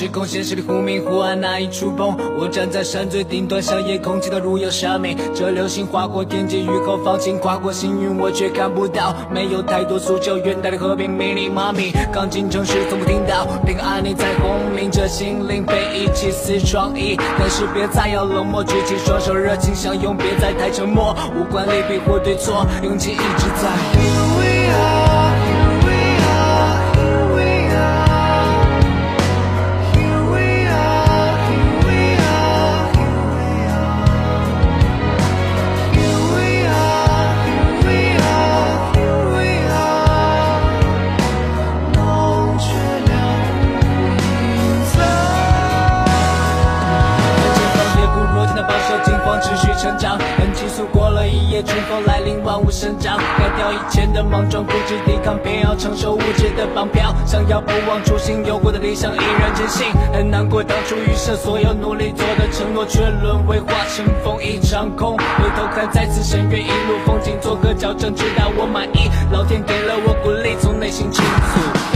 时空，现实里忽明忽暗，难以触碰。我站在山最顶端，向夜空祈祷，如有生命。这流星划过天际，雨后放晴，跨过星云，我却看不到。没有太多诉求，远大的和平，命令妈咪。刚进城时，从不听到平安，你在轰鸣着心灵，被遗弃似创意。但是别再要冷漠，举起双手，热情相拥，别再太沉默。无关利弊或对错，勇气一直在。长很急速，过了一夜，春风来临，万物生长。改掉以前的莽撞，固执抵抗，偏要承受物质的绑票。想要不忘初心，有过的理想依然坚信。很难过当初预设所有努力做的承诺，却沦为化成风一场空。回头看，再次深渊，一路风景，做个矫正，直到我满意。老天给了我鼓励，从内心倾诉。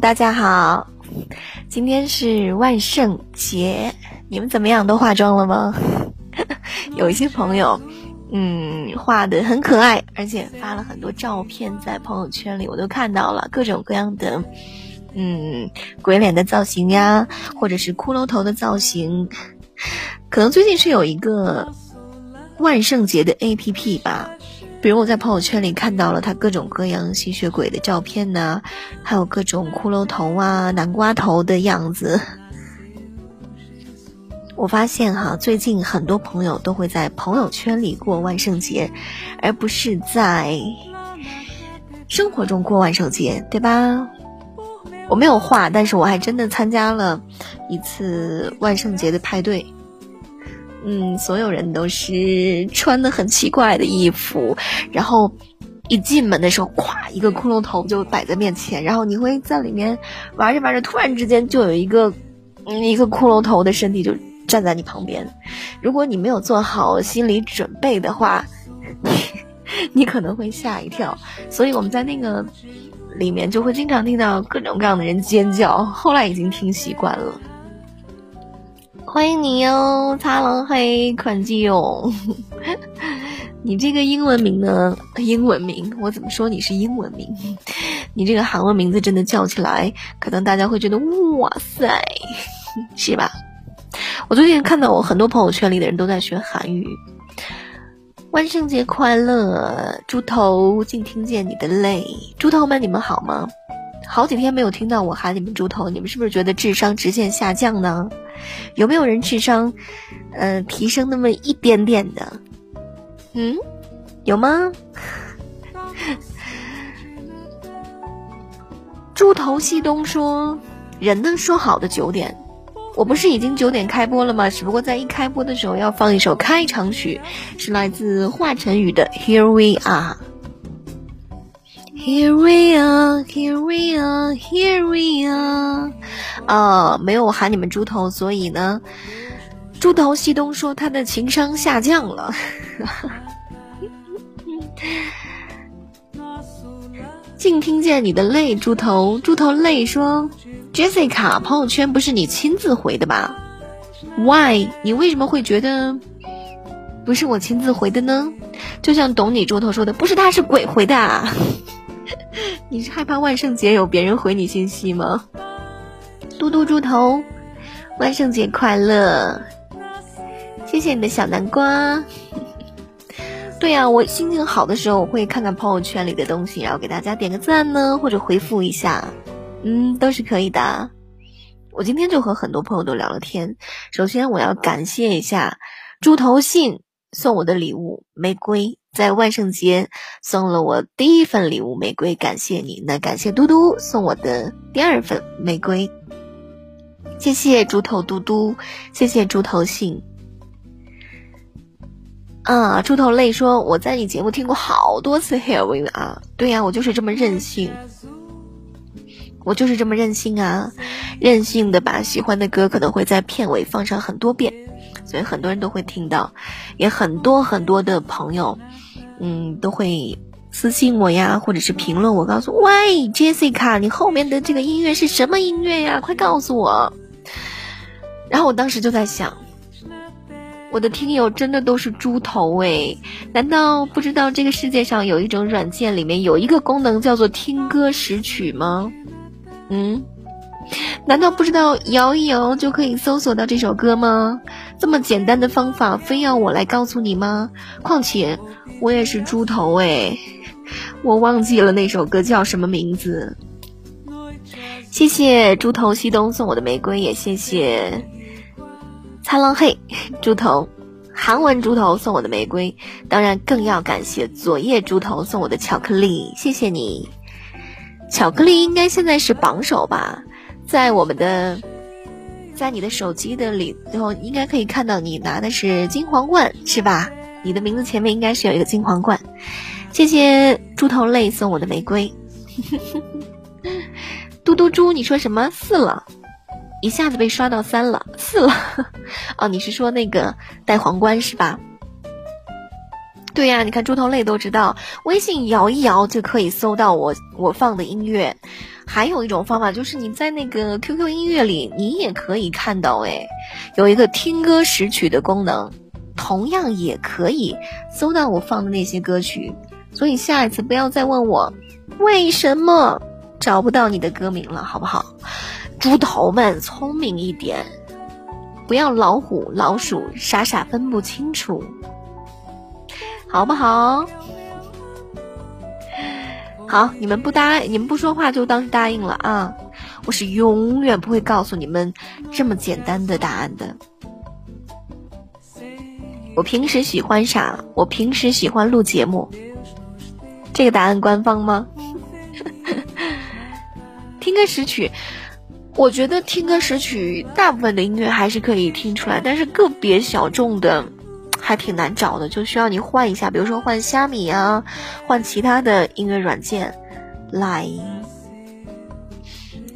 大家好，今天是万圣节，你们怎么样？都化妆了吗？有一些朋友，嗯，画的很可爱，而且发了很多照片在朋友圈里，我都看到了各种各样的，嗯，鬼脸的造型呀，或者是骷髅头的造型，可能最近是有一个万圣节的 APP 吧。比如我在朋友圈里看到了他各种各样吸血鬼的照片呢，还有各种骷髅头啊、南瓜头的样子。我发现哈，最近很多朋友都会在朋友圈里过万圣节，而不是在生活中过万圣节，对吧？我没有画，但是我还真的参加了一次万圣节的派对。嗯，所有人都是穿的很奇怪的衣服，然后一进门的时候，咵，一个骷髅头就摆在面前，然后你会在里面玩着玩着，突然之间就有一个，嗯，一个骷髅头的身体就站在你旁边。如果你没有做好心理准备的话，你可能会吓一跳。所以我们在那个里面就会经常听到各种各样的人尖叫。后来已经听习惯了。欢迎你哟，擦狼黑款基勇。你这个英文名呢？英文名，我怎么说你是英文名？你这个韩文名字真的叫起来，可能大家会觉得哇塞，是吧？我最近看到我很多朋友圈里的人都在学韩语。万圣节快乐，猪头，竟听见你的泪。猪头们，你们好吗？好几天没有听到我喊你们猪头，你们是不是觉得智商直线下降呢？有没有人智商，呃，提升那么一点点的？嗯，有吗？猪头西东说：“人呢？说好的九点，我不是已经九点开播了吗？只不过在一开播的时候要放一首开场曲，是来自华晨宇的《Here We Are》。Here we are, here we are, here we are。啊，没有喊你们猪头，所以呢，猪头西东说他的情商下降了。”竟听见你的泪，猪头，猪头泪说：“Jessica，朋友圈不是你亲自回的吧？Why？你为什么会觉得不是我亲自回的呢？就像懂你猪头说的，不是他是鬼回的。你是害怕万圣节有别人回你信息吗？嘟嘟猪头，万圣节快乐！谢谢你的小南瓜。对呀，我心情好的时候，我会看看朋友圈里的东西，然后给大家点个赞呢，或者回复一下，嗯，都是可以的。我今天就和很多朋友都聊了天。首先，我要感谢一下猪头信送我的礼物玫瑰，在万圣节送了我第一份礼物玫瑰，感谢你。那感谢嘟嘟送我的第二份玫瑰，谢谢猪头嘟嘟，谢谢猪头信。啊，猪头泪说我在你节目听过好多次 Here We Are 啊，对呀，我就是这么任性，我就是这么任性啊，任性的把喜欢的歌可能会在片尾放上很多遍，所以很多人都会听到，也很多很多的朋友，嗯，都会私信我呀，或者是评论我，告诉喂 Jessica，你后面的这个音乐是什么音乐呀？快告诉我。然后我当时就在想。我的听友真的都是猪头哎？难道不知道这个世界上有一种软件里面有一个功能叫做听歌识曲吗？嗯，难道不知道摇一摇就可以搜索到这首歌吗？这么简单的方法，非要我来告诉你吗？况且我也是猪头哎，我忘记了那首歌叫什么名字。谢谢猪头西东送我的玫瑰，也谢谢。擦浪嘿，猪头，韩文猪头送我的玫瑰，当然更要感谢左叶猪头送我的巧克力，谢谢你。巧克力应该现在是榜首吧，在我们的，在你的手机的里头应该可以看到你拿的是金皇冠是吧？你的名字前面应该是有一个金皇冠，谢谢猪头泪送我的玫瑰。嘟嘟猪，你说什么四了？一下子被刷到三了，四了，哦，你是说那个戴皇冠是吧？对呀，你看猪头类都知道，微信摇一摇就可以搜到我我放的音乐。还有一种方法就是你在那个 QQ 音乐里，你也可以看到，哎，有一个听歌识曲的功能，同样也可以搜到我放的那些歌曲。所以下一次不要再问我为什么找不到你的歌名了，好不好？猪头们聪明一点，不要老虎老鼠傻傻分不清楚，好不好？好，你们不答，你们不说话就当是答应了啊！我是永远不会告诉你们这么简单的答案的。我平时喜欢啥？我平时喜欢录节目。这个答案官方吗？听歌识曲。我觉得听歌识曲，大部分的音乐还是可以听出来，但是个别小众的还挺难找的，就需要你换一下，比如说换虾米啊，换其他的音乐软件来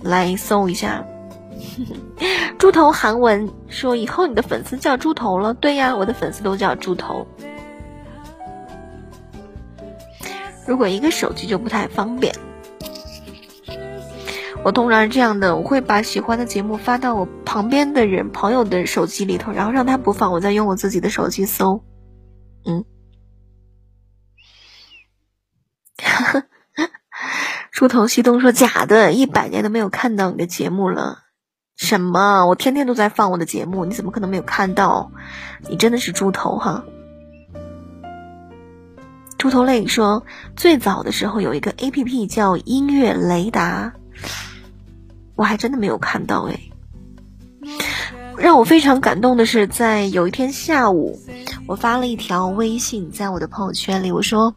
来搜一下。猪头韩文说：“以后你的粉丝叫猪头了。”对呀，我的粉丝都叫猪头。如果一个手机就不太方便，我通常是这样的：我会把喜欢的节目发到我旁边的人朋友的手机里头，然后让他播放，我再用我自己的手机搜。嗯。猪头西东说：“假的，一百年都没有看到你的节目了。”什么？我天天都在放我的节目，你怎么可能没有看到？你真的是猪头哈！猪头泪说，最早的时候有一个 A P P 叫音乐雷达，我还真的没有看到哎。让我非常感动的是，在有一天下午，我发了一条微信在我的朋友圈里，我说：“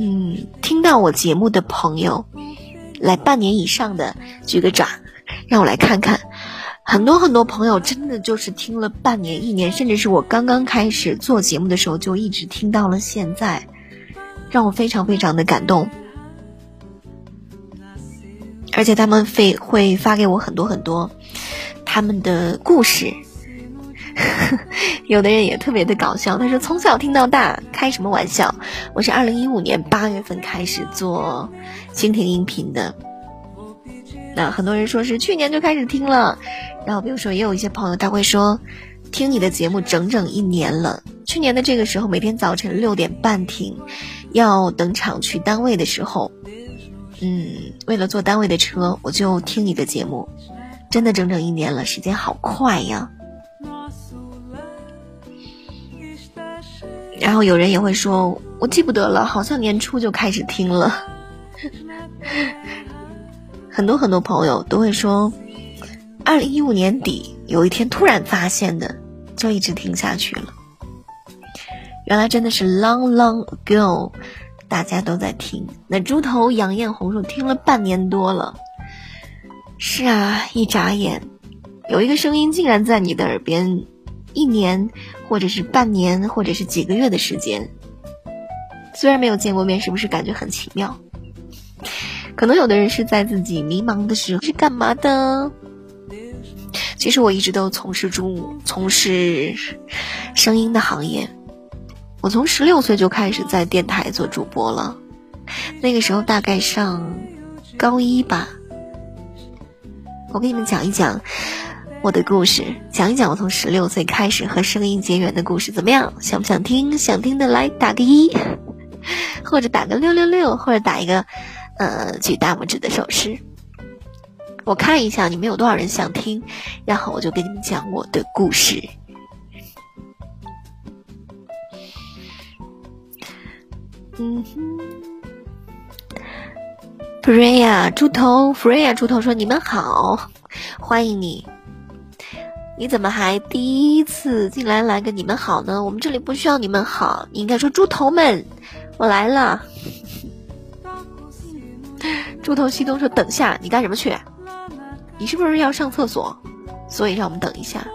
嗯，听到我节目的朋友，来半年以上的举个掌，让我来看看。”很多很多朋友真的就是听了半年、一年，甚至是我刚刚开始做节目的时候就一直听到了现在，让我非常非常的感动。而且他们会会发给我很多很多他们的故事，有的人也特别的搞笑。他说从小听到大，开什么玩笑？我是二零一五年八月份开始做蜻蜓音频的。那很多人说是去年就开始听了，然后比如说也有一些朋友他会说，听你的节目整整一年了。去年的这个时候每天早晨六点半听，要等场去单位的时候，嗯，为了坐单位的车我就听你的节目，真的整整一年了，时间好快呀。然后有人也会说，我记不得了，好像年初就开始听了。很多很多朋友都会说，二零一五年底有一天突然发现的，就一直听下去了。原来真的是 long long ago，大家都在听。那猪头杨艳红说听了半年多了。是啊，一眨眼，有一个声音竟然在你的耳边，一年或者是半年或者是几个月的时间。虽然没有见过面，是不是感觉很奇妙？可能有的人是在自己迷茫的时候是干嘛的？其实我一直都从事中从事声音的行业。我从十六岁就开始在电台做主播了，那个时候大概上高一吧。我给你们讲一讲我的故事，讲一讲我从十六岁开始和声音结缘的故事，怎么样？想不想听？想听的来打个一，或者打个六六六，或者打一个。呃，举大拇指的手势。我看一下你们有多少人想听，然后我就给你们讲我的故事。嗯哼，Freya 猪头，Freya 猪头说：“你们好，欢迎你。你怎么还第一次进来来个你们好呢？我们这里不需要你们好，你应该说猪头们，我来了。”猪头西东说：“等下，你干什么去？你是不是要上厕所？所以让我们等一下。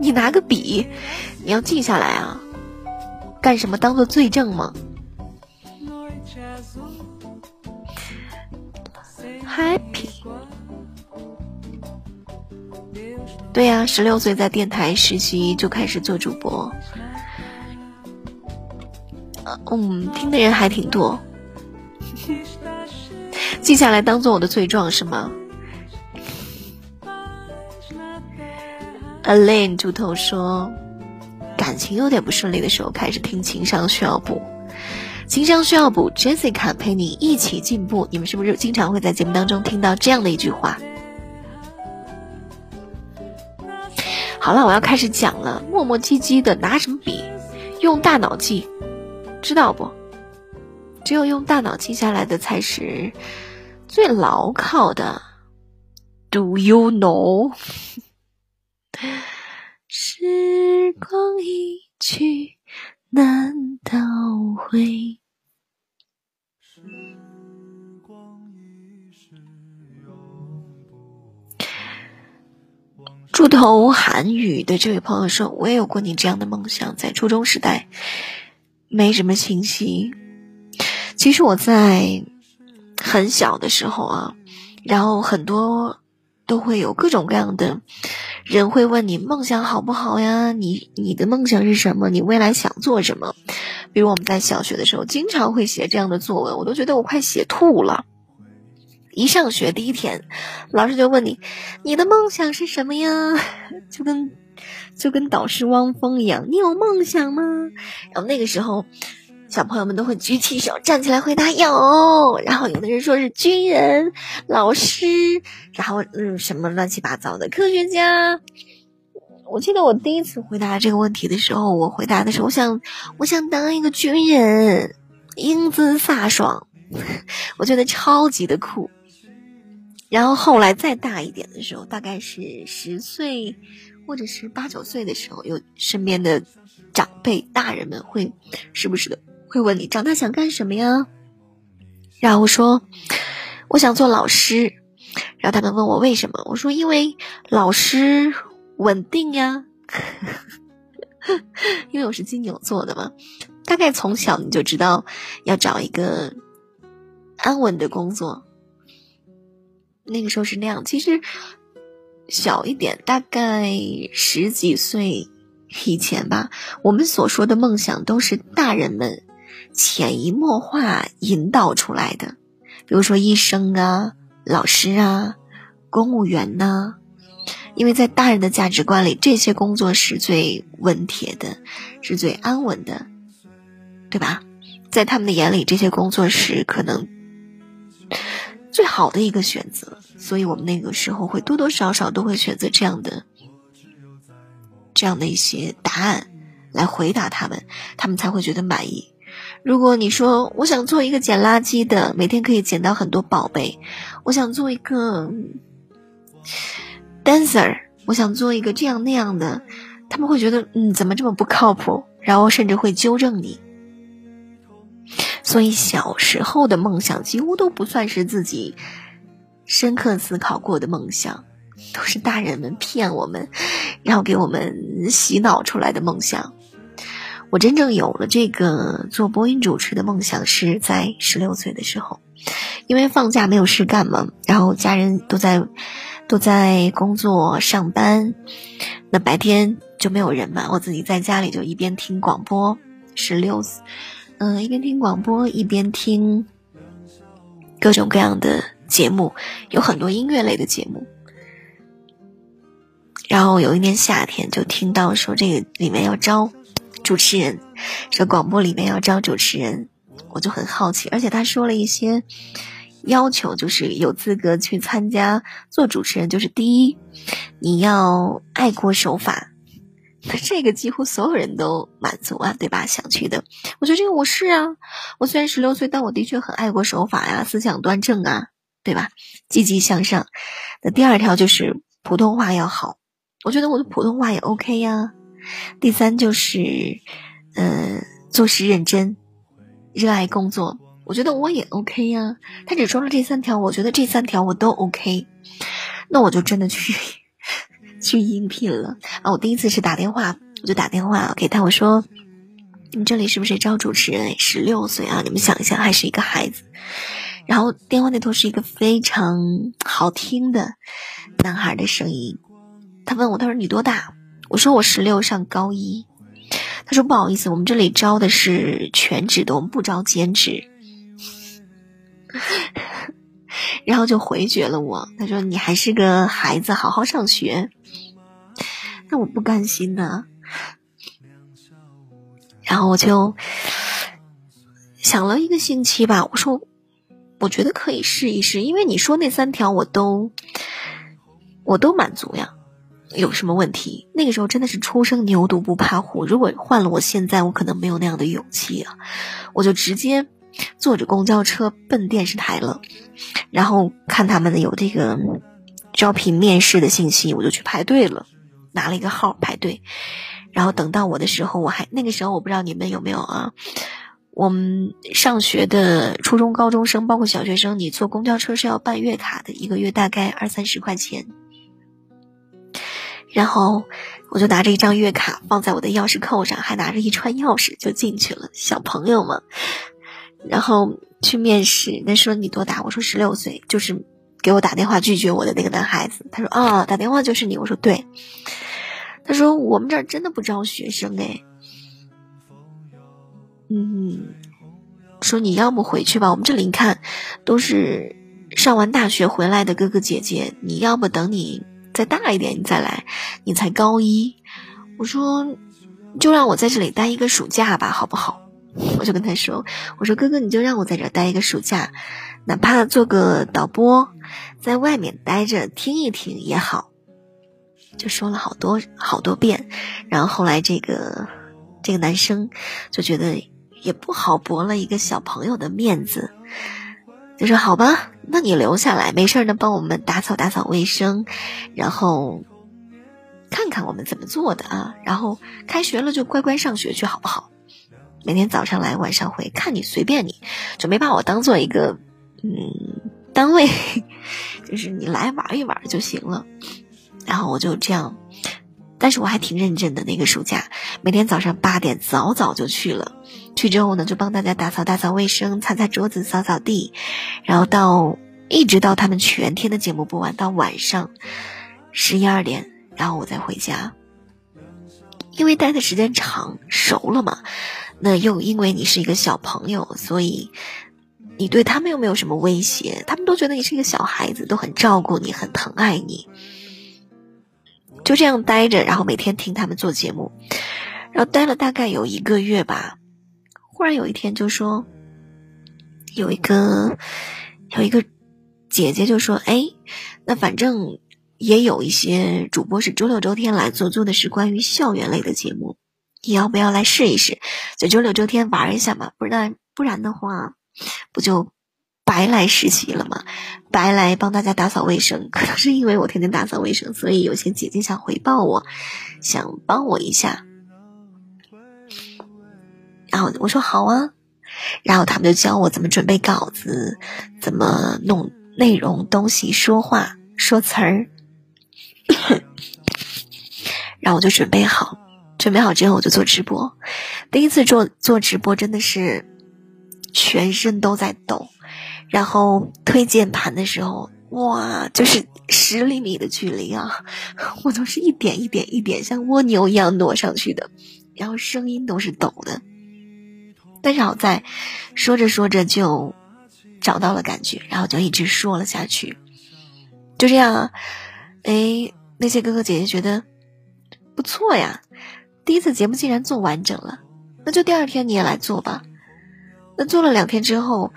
你拿个笔，你要记下来啊！干什么？当做罪证吗？Happy，对呀，十六岁在电台实习就开始做主播。”嗯，听的人还挺多，记下来当做我的罪状是吗？Alain 猪头说，情有点不顺利的时候开始听情商需要补，情商需要补，Jessica 陪你一起进步。你们是不是经常会在节目当中听到这样的一句话？好了，我要开始讲了，磨磨唧唧的拿什么笔？用大脑记。知道不？只有用大脑记下来的才是最牢靠的。Do you know？时光一去，难倒回。猪头韩语的这位朋友说：“我也有过你这样的梦想，在初中时代。”没什么信息。其实我在很小的时候啊，然后很多都会有各种各样的人会问你梦想好不好呀？你你的梦想是什么？你未来想做什么？比如我们在小学的时候，经常会写这样的作文，我都觉得我快写吐了。一上学第一天，老师就问你，你的梦想是什么呀？就跟就跟导师汪峰一样，你有梦想吗？然后那个时候。小朋友们都会举起手站起来回答有，然后有的人说是军人、老师，然后嗯什么乱七八糟的科学家。我记得我第一次回答这个问题的时候，我回答的时候，我想我想当一个军人，英姿飒爽，我觉得超级的酷。然后后来再大一点的时候，大概是十岁或者是八九岁的时候，有身边的长辈大人们会时不时的。会问你长大想干什么呀？然后我说我想做老师，然后他们问我为什么？我说因为老师稳定呀，因为我是金牛座的嘛。大概从小你就知道要找一个安稳的工作。那个时候是那样，其实小一点，大概十几岁以前吧，我们所说的梦想都是大人们。潜移默化引导出来的，比如说医生啊、老师啊、公务员呐，因为在大人的价值观里，这些工作是最稳帖的，是最安稳的，对吧？在他们的眼里，这些工作是可能最好的一个选择，所以我们那个时候会多多少少都会选择这样的、这样的一些答案来回答他们，他们才会觉得满意。如果你说我想做一个捡垃圾的，每天可以捡到很多宝贝；我想做一个 dancer，我想做一个这样那样的，他们会觉得嗯怎么这么不靠谱，然后甚至会纠正你。所以小时候的梦想几乎都不算是自己深刻思考过的梦想，都是大人们骗我们，然后给我们洗脑出来的梦想。我真正有了这个做播音主持的梦想是在十六岁的时候，因为放假没有事干嘛，然后家人都在都在工作上班，那白天就没有人嘛，我自己在家里就一边听广播，十六，嗯，一边听广播一边听各种各样的节目，有很多音乐类的节目，然后有一年夏天就听到说这个里面要招。主持人说广播里面要招主持人，我就很好奇，而且他说了一些要求，就是有资格去参加做主持人，就是第一，你要爱国守法，那这个几乎所有人都满足啊，对吧？想去的，我觉得这个我是啊，我虽然十六岁，但我的确很爱国守法呀，思想端正啊，对吧？积极向上。那第二条就是普通话要好，我觉得我的普通话也 OK 呀。第三就是，呃，做事认真，热爱工作。我觉得我也 OK 呀。他只说了这三条，我觉得这三条我都 OK。那我就真的去去应聘了啊！我第一次是打电话，我就打电话给他，我说：“你这里是不是招主持人？十六岁啊，你们想一想，还是一个孩子。”然后电话那头是一个非常好听的男孩的声音。他问我，他说：“你多大？”我说我十六上高一，他说不好意思，我们这里招的是全职的，我们不招兼职，然后就回绝了我。他说你还是个孩子，好好上学。那我不甘心呢，然后我就想了一个星期吧，我说我觉得可以试一试，因为你说那三条我都我都满足呀。有什么问题？那个时候真的是初生牛犊不怕虎。如果换了我现在，我可能没有那样的勇气啊！我就直接坐着公交车奔电视台了，然后看他们的有这个招聘面试的信息，我就去排队了，拿了一个号排队。然后等到我的时候，我还那个时候我不知道你们有没有啊？我们上学的初中、高中生，包括小学生，你坐公交车是要办月卡的，一个月大概二三十块钱。然后我就拿着一张月卡放在我的钥匙扣上，还拿着一串钥匙就进去了。小朋友嘛，然后去面试，那说你多大？我说十六岁，就是给我打电话拒绝我的那个男孩子。他说啊，打电话就是你。我说对。他说我们这儿真的不招学生哎。嗯，说你要么回去吧，我们这里你看都是上完大学回来的哥哥姐姐，你要不等你再大一点你再来，你才高一。我说就让我在这里待一个暑假吧，好不好？我就跟他说，我说哥哥你就让我在这待一个暑假，哪怕做个导播，在外面待着听一听也好。就说了好多好多遍，然后后来这个这个男生就觉得。也不好驳了一个小朋友的面子，就说好吧，那你留下来，没事呢，帮我们打扫打扫卫生，然后看看我们怎么做的啊，然后开学了就乖乖上学去，好不好？每天早上来，晚上回，看你随便你，就没把我当做一个嗯单位，就是你来玩一玩就行了。然后我就这样，但是我还挺认真的，那个暑假每天早上八点早早就去了。去之后呢，就帮大家打扫打扫卫生，擦擦桌子，扫扫地，然后到一直到他们全天的节目播完，到晚上十一二点，然后我再回家。因为待的时间长，熟了嘛，那又因为你是一个小朋友，所以你对他们又没有什么威胁，他们都觉得你是一个小孩子，都很照顾你，很疼爱你。就这样待着，然后每天听他们做节目，然后待了大概有一个月吧。忽然有一天就说，有一个有一个姐姐就说：“哎，那反正也有一些主播是周六周天来做，做的是关于校园类的节目，你要不要来试一试？就周六周天玩一下嘛，不然不然的话，不就白来实习了吗？白来帮大家打扫卫生。可能是因为我天天打扫卫生，所以有些姐姐想回报我，想帮我一下。”然后我说好啊，然后他们就教我怎么准备稿子，怎么弄内容东西，说话说词儿。然后我就准备好，准备好之后我就做直播。第一次做做直播真的是全身都在抖，然后推键盘的时候，哇，就是十厘米的距离啊，我都是一点一点一点像蜗牛一样挪上去的，然后声音都是抖的。但是好在，说着说着就找到了感觉，然后就一直说了下去。就这样，哎，那些哥哥姐姐觉得不错呀，第一次节目竟然做完整了，那就第二天你也来做吧。那做了两天之后，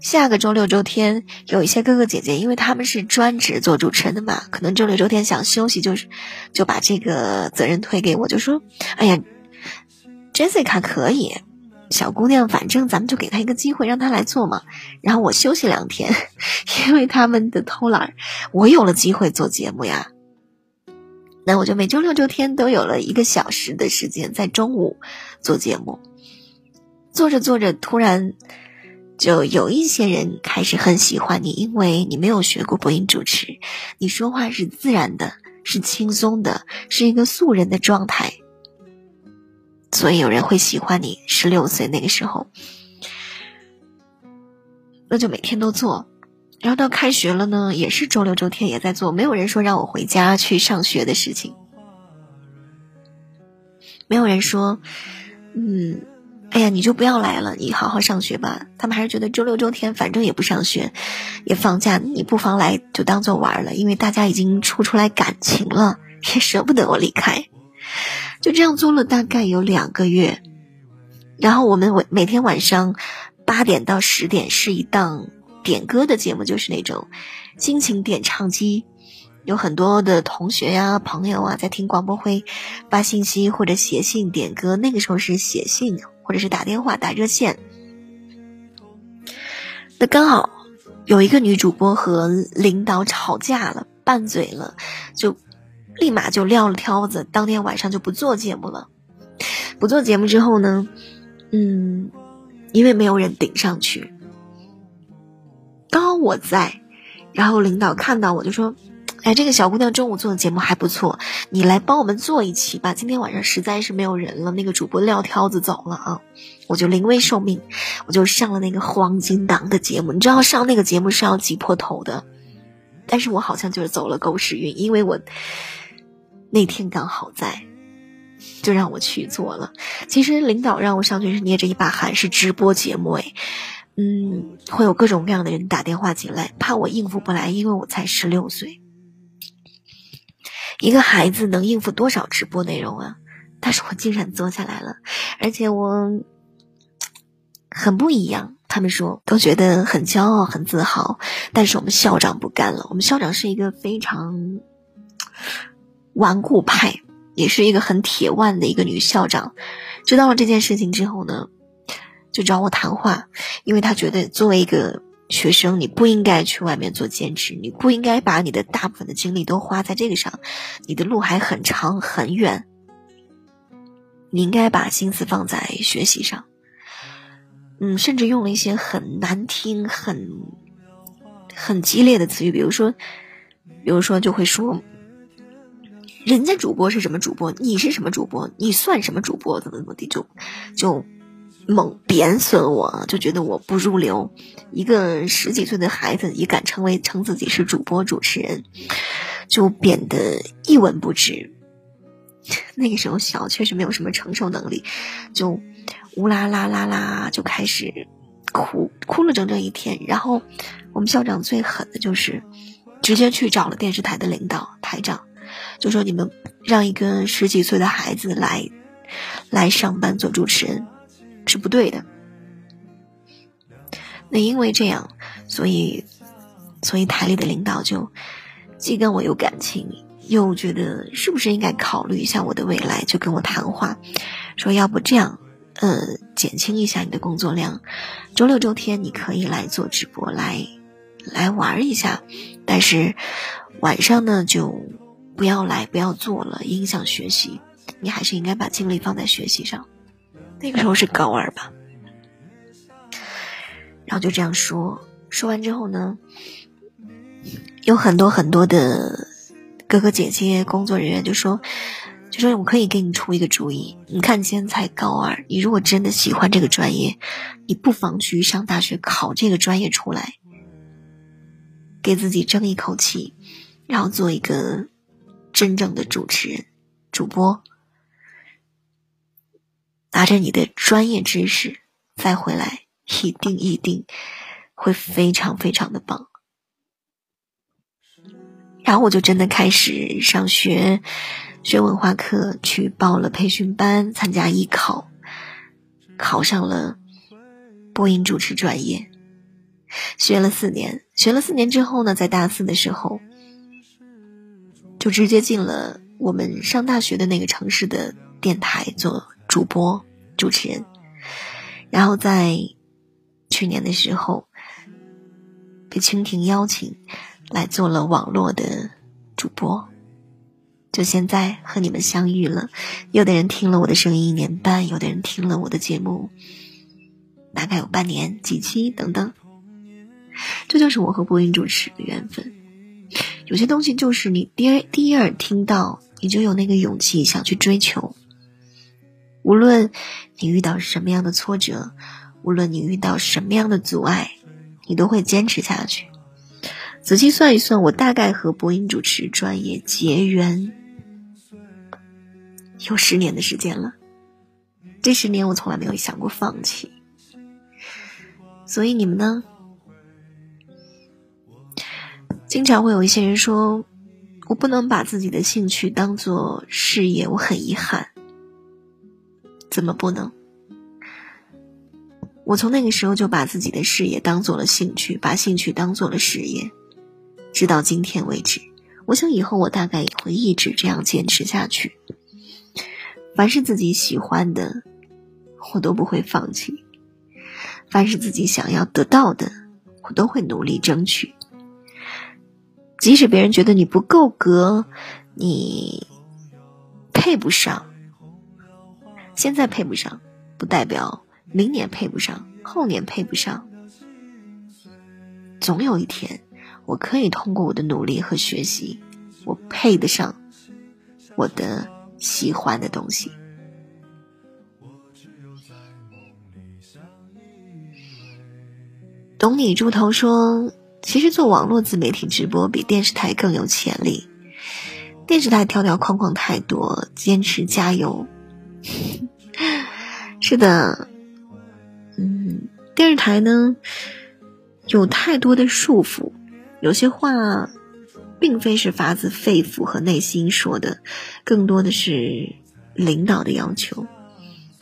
下个周六周天有一些哥哥姐姐，因为他们是专职做主持人的嘛，可能周六周天想休息，就是就把这个责任推给我，就说：“哎呀，Jessica 可以。”小姑娘，反正咱们就给她一个机会，让她来做嘛。然后我休息两天，因为他们的偷懒，我有了机会做节目呀。那我就每周六周天都有了一个小时的时间，在中午做节目。做着做着，突然就有一些人开始很喜欢你，因为你没有学过播音主持，你说话是自然的，是轻松的，是一个素人的状态。所以有人会喜欢你。十六岁那个时候，那就每天都做，然后到开学了呢，也是周六周天也在做。没有人说让我回家去上学的事情，没有人说，嗯，哎呀，你就不要来了，你好好上学吧。他们还是觉得周六周天反正也不上学，也放假，你不妨来就当做玩了，因为大家已经处出来感情了，也舍不得我离开。就这样做了大概有两个月，然后我们每每天晚上八点到十点是一档点歌的节目，就是那种心情点唱机，有很多的同学呀、朋友啊在听广播会发信息或者写信点歌。那个时候是写信或者是打电话打热线，那刚好有一个女主播和领导吵架了，拌嘴了，就。立马就撂了挑子，当天晚上就不做节目了。不做节目之后呢，嗯，因为没有人顶上去，刚好我在，然后领导看到我就说：“哎，这个小姑娘中午做的节目还不错，你来帮我们做一期吧。今天晚上实在是没有人了，那个主播撂挑子走了啊。”我就临危受命，我就上了那个黄金档的节目。你知道上那个节目是要挤破头的。但是我好像就是走了狗屎运，因为我那天刚好在，就让我去做了。其实领导让我上去是捏着一把汗，是直播节目诶，嗯，会有各种各样的人打电话进来，怕我应付不来，因为我才十六岁，一个孩子能应付多少直播内容啊？但是我竟然做下来了，而且我很不一样。他们说都觉得很骄傲、很自豪，但是我们校长不干了。我们校长是一个非常顽固派，也是一个很铁腕的一个女校长。知道了这件事情之后呢，就找我谈话，因为他觉得作为一个学生，你不应该去外面做兼职，你不应该把你的大部分的精力都花在这个上，你的路还很长很远，你应该把心思放在学习上。嗯，甚至用了一些很难听、很很激烈的词语，比如说，比如说就会说，人家主播是什么主播，你是什么主播，你算什么主播，怎么怎么地，就就猛贬损我，就觉得我不入流。一个十几岁的孩子也敢称为称自己是主播主持人，就贬得一文不值。那个时候小，确实没有什么承受能力，就。乌啦啦啦啦就开始哭，哭了整整一天。然后我们校长最狠的就是，直接去找了电视台的领导台长，就说你们让一个十几岁的孩子来来上班做主持人是不对的。那因为这样，所以所以台里的领导就既跟我有感情，又觉得是不是应该考虑一下我的未来，就跟我谈话，说要不这样。呃，减轻一下你的工作量，周六周天你可以来做直播，来来玩一下，但是晚上呢就不要来，不要做了，影响学习。你还是应该把精力放在学习上。那个时候是高二吧，然后就这样说，说完之后呢，有很多很多的哥哥姐姐、工作人员就说。就说我可以给你出一个主意，你看你现在才高二，你如果真的喜欢这个专业，你不妨去上大学考这个专业出来，给自己争一口气，然后做一个真正的主持人、主播，拿着你的专业知识再回来，一定一定会非常非常的棒。然后我就真的开始上学。学文化课，去报了培训班，参加艺考，考上了播音主持专业，学了四年。学了四年之后呢，在大四的时候，就直接进了我们上大学的那个城市的电台做主播主持人。然后在去年的时候，被蜻蜓邀请来做了网络的主播。就现在和你们相遇了，有的人听了我的声音一年半，有的人听了我的节目大概有半年、几期等等。这就是我和播音主持的缘分。有些东西就是你第第一耳听到，你就有那个勇气想去追求。无论你遇到什么样的挫折，无论你遇到什么样的阻碍，你都会坚持下去。仔细算一算，我大概和播音主持专业结缘。有十年的时间了，这十年我从来没有想过放弃。所以你们呢？经常会有一些人说，我不能把自己的兴趣当做事业，我很遗憾。怎么不能？我从那个时候就把自己的事业当做了兴趣，把兴趣当做了事业，直到今天为止。我想以后我大概也会一直这样坚持下去。凡是自己喜欢的，我都不会放弃；凡是自己想要得到的，我都会努力争取。即使别人觉得你不够格，你配不上，现在配不上，不代表明年配不上，后年配不上。总有一天，我可以通过我的努力和学习，我配得上我的。喜欢的东西。懂你猪头说：“其实做网络自媒体直播比电视台更有潜力。电视台条条框框太多，坚持加油。是的，嗯，电视台呢有太多的束缚，有些话并非是发自肺腑和内心说的，更多的是领导的要求。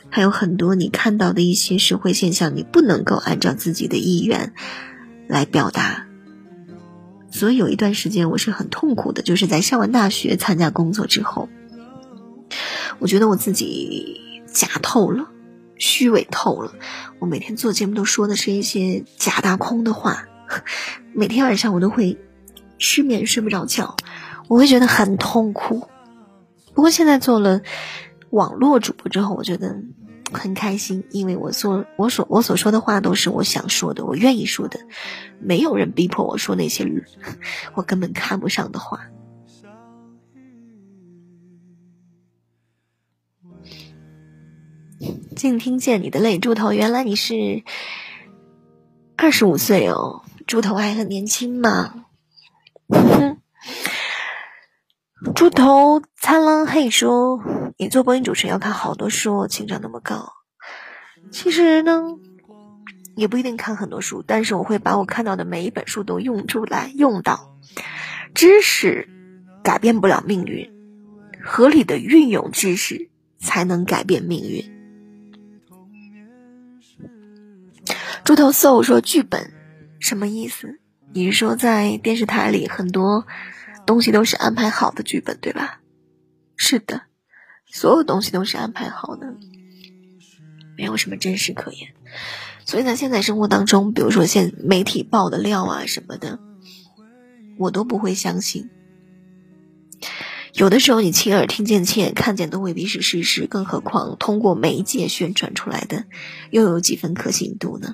还有很多你看到的一些社会现象，你不能够按照自己的意愿来表达。所以有一段时间我是很痛苦的，就是在上完大学、参加工作之后，我觉得我自己假透了，虚伪透了。我每天做节目都说的是一些假大空的话，每天晚上我都会失眠、睡不着觉，我会觉得很痛苦。不过现在做了网络主播之后，我觉得。很开心，因为我所我所我所说的话都是我想说的，我愿意说的，没有人逼迫我说那些我根本看不上的话。竟听见你的泪，猪头，原来你是二十五岁哦，猪头还很年轻嘛。猪头灿烂嘿说：“你做播音主持要看好多书，情商那么高。其实呢，也不一定看很多书，但是我会把我看到的每一本书都用出来用到。知识改变不了命运，合理的运用知识才能改变命运。”猪头 so 说：“剧本什么意思？你是说在电视台里很多？”东西都是安排好的剧本，对吧？是的，所有东西都是安排好的，没有什么真实可言。所以呢，现在生活当中，比如说现媒体爆的料啊什么的，我都不会相信。有的时候你亲耳听见、亲眼看见都未必是事实，更何况通过媒介宣传出来的，又有几分可信度呢？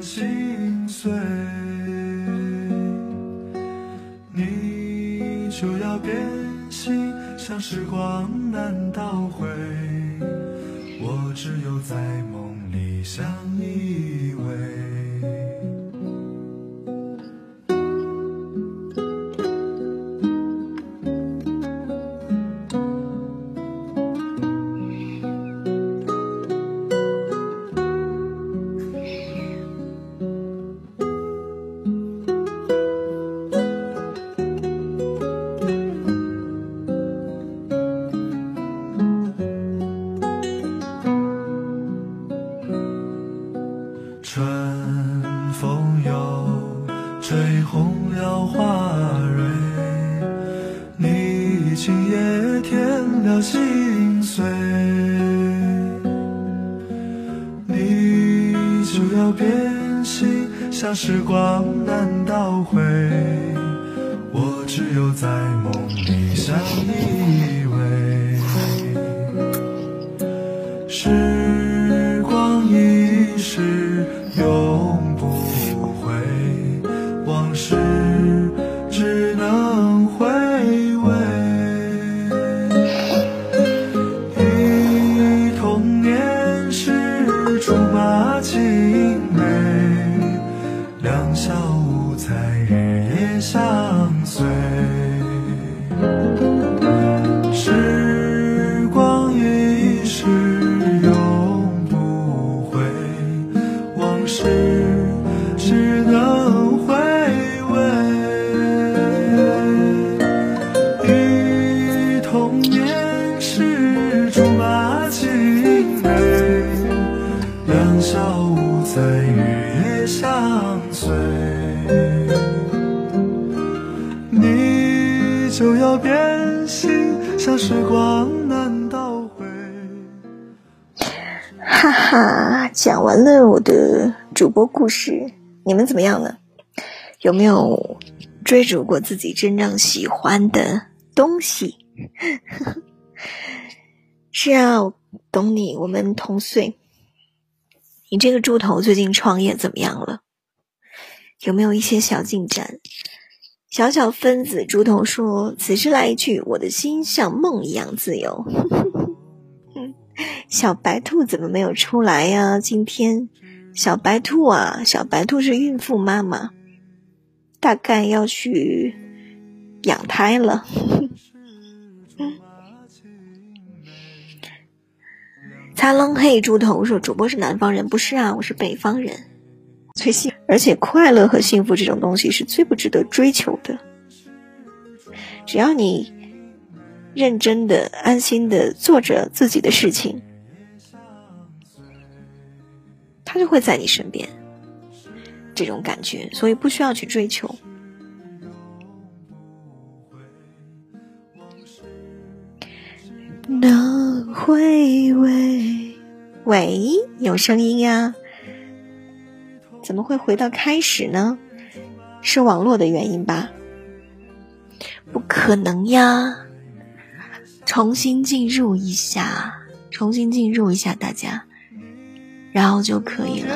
心碎，你就要变心，像时光难倒回。我只有在梦里想你时光。怎么样呢？有没有追逐过自己真正喜欢的东西？是啊，我懂你，我们同岁。你这个猪头最近创业怎么样了？有没有一些小进展？小小分子猪头说：“此时来一句，我的心像梦一样自由。”小白兔怎么没有出来呀？今天小白兔啊，小白兔是孕妇妈妈，大概要去养胎了。擦冷嘿猪头说：“主播是南方人，不是啊，我是北方人。最幸，而且快乐和幸福这种东西是最不值得追求的。只要你认真的、安心的做着自己的事情，他就会在你身边。这种感觉，所以不需要去追求。”能回味，喂，有声音呀？怎么会回到开始呢？是网络的原因吧？不可能呀！重新进入一下，重新进入一下，大家，然后就可以了。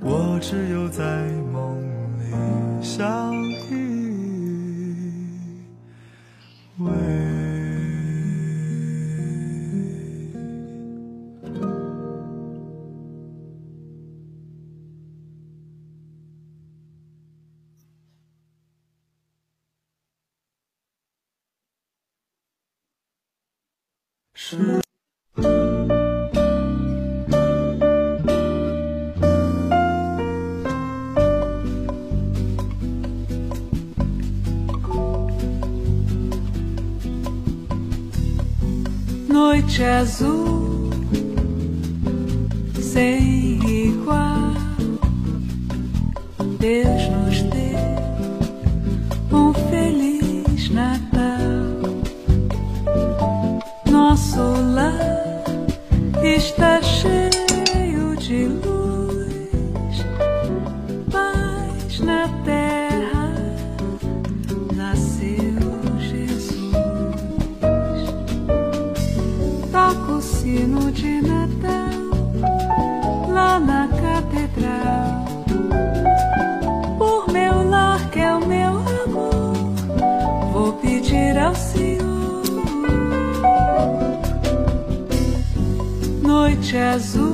我只有在梦里相依偎。Noite azul sem igual. Deus nos está cheio de luz, paz na terra. Nasceu Jesus. Toca o sino de azul,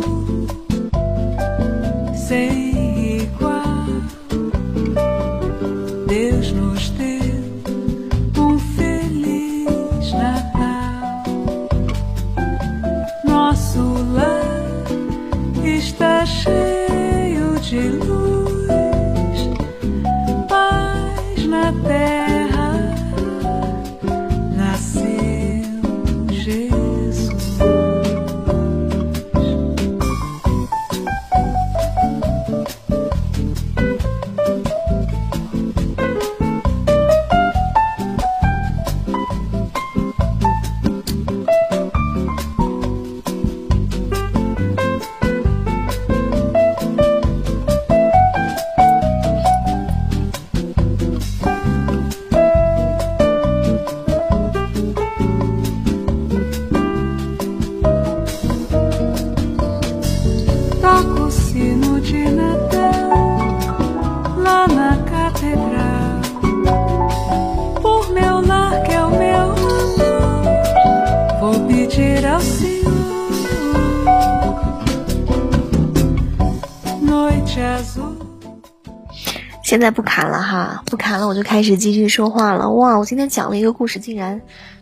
现在不卡了哈，不卡了，我就开始继续说话了。哇，我今天讲了一个故事，竟然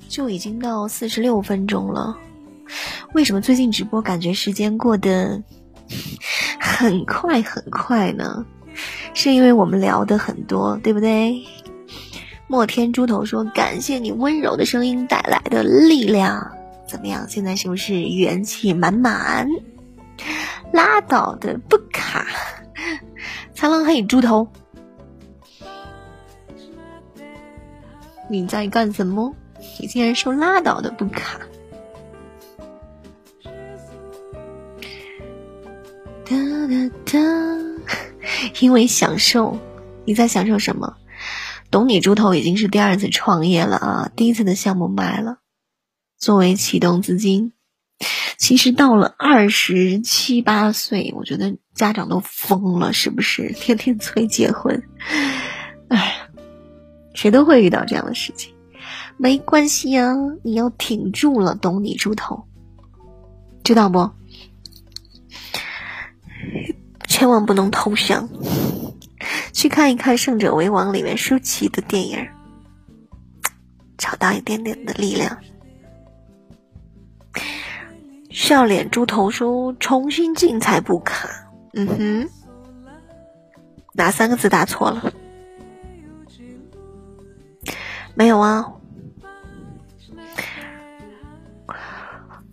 就已经到四十六分钟了。为什么最近直播感觉时间过得 很快很快呢？是因为我们聊的很多，对不对？莫天猪头说：“感谢你温柔的声音带来的力量，怎么样？现在是不是元气满满？”拉倒的，不卡。苍狼黑猪头，你在干什么？你竟然说拉倒的不卡。哒哒哒，因为享受，你在享受什么？懂你猪头已经是第二次创业了啊，第一次的项目卖了，作为启动资金，其实到了二十七八岁，我觉得家长都疯了，是不是？天天催结婚，哎，谁都会遇到这样的事情。没关系呀，你要挺住了，懂你猪头，知道不？千万不能投降，去看一看《胜者为王》里面舒淇的电影，找到一点点的力量。笑脸猪头说：“重新进才不卡。”嗯哼，哪三个字打错了？没有啊。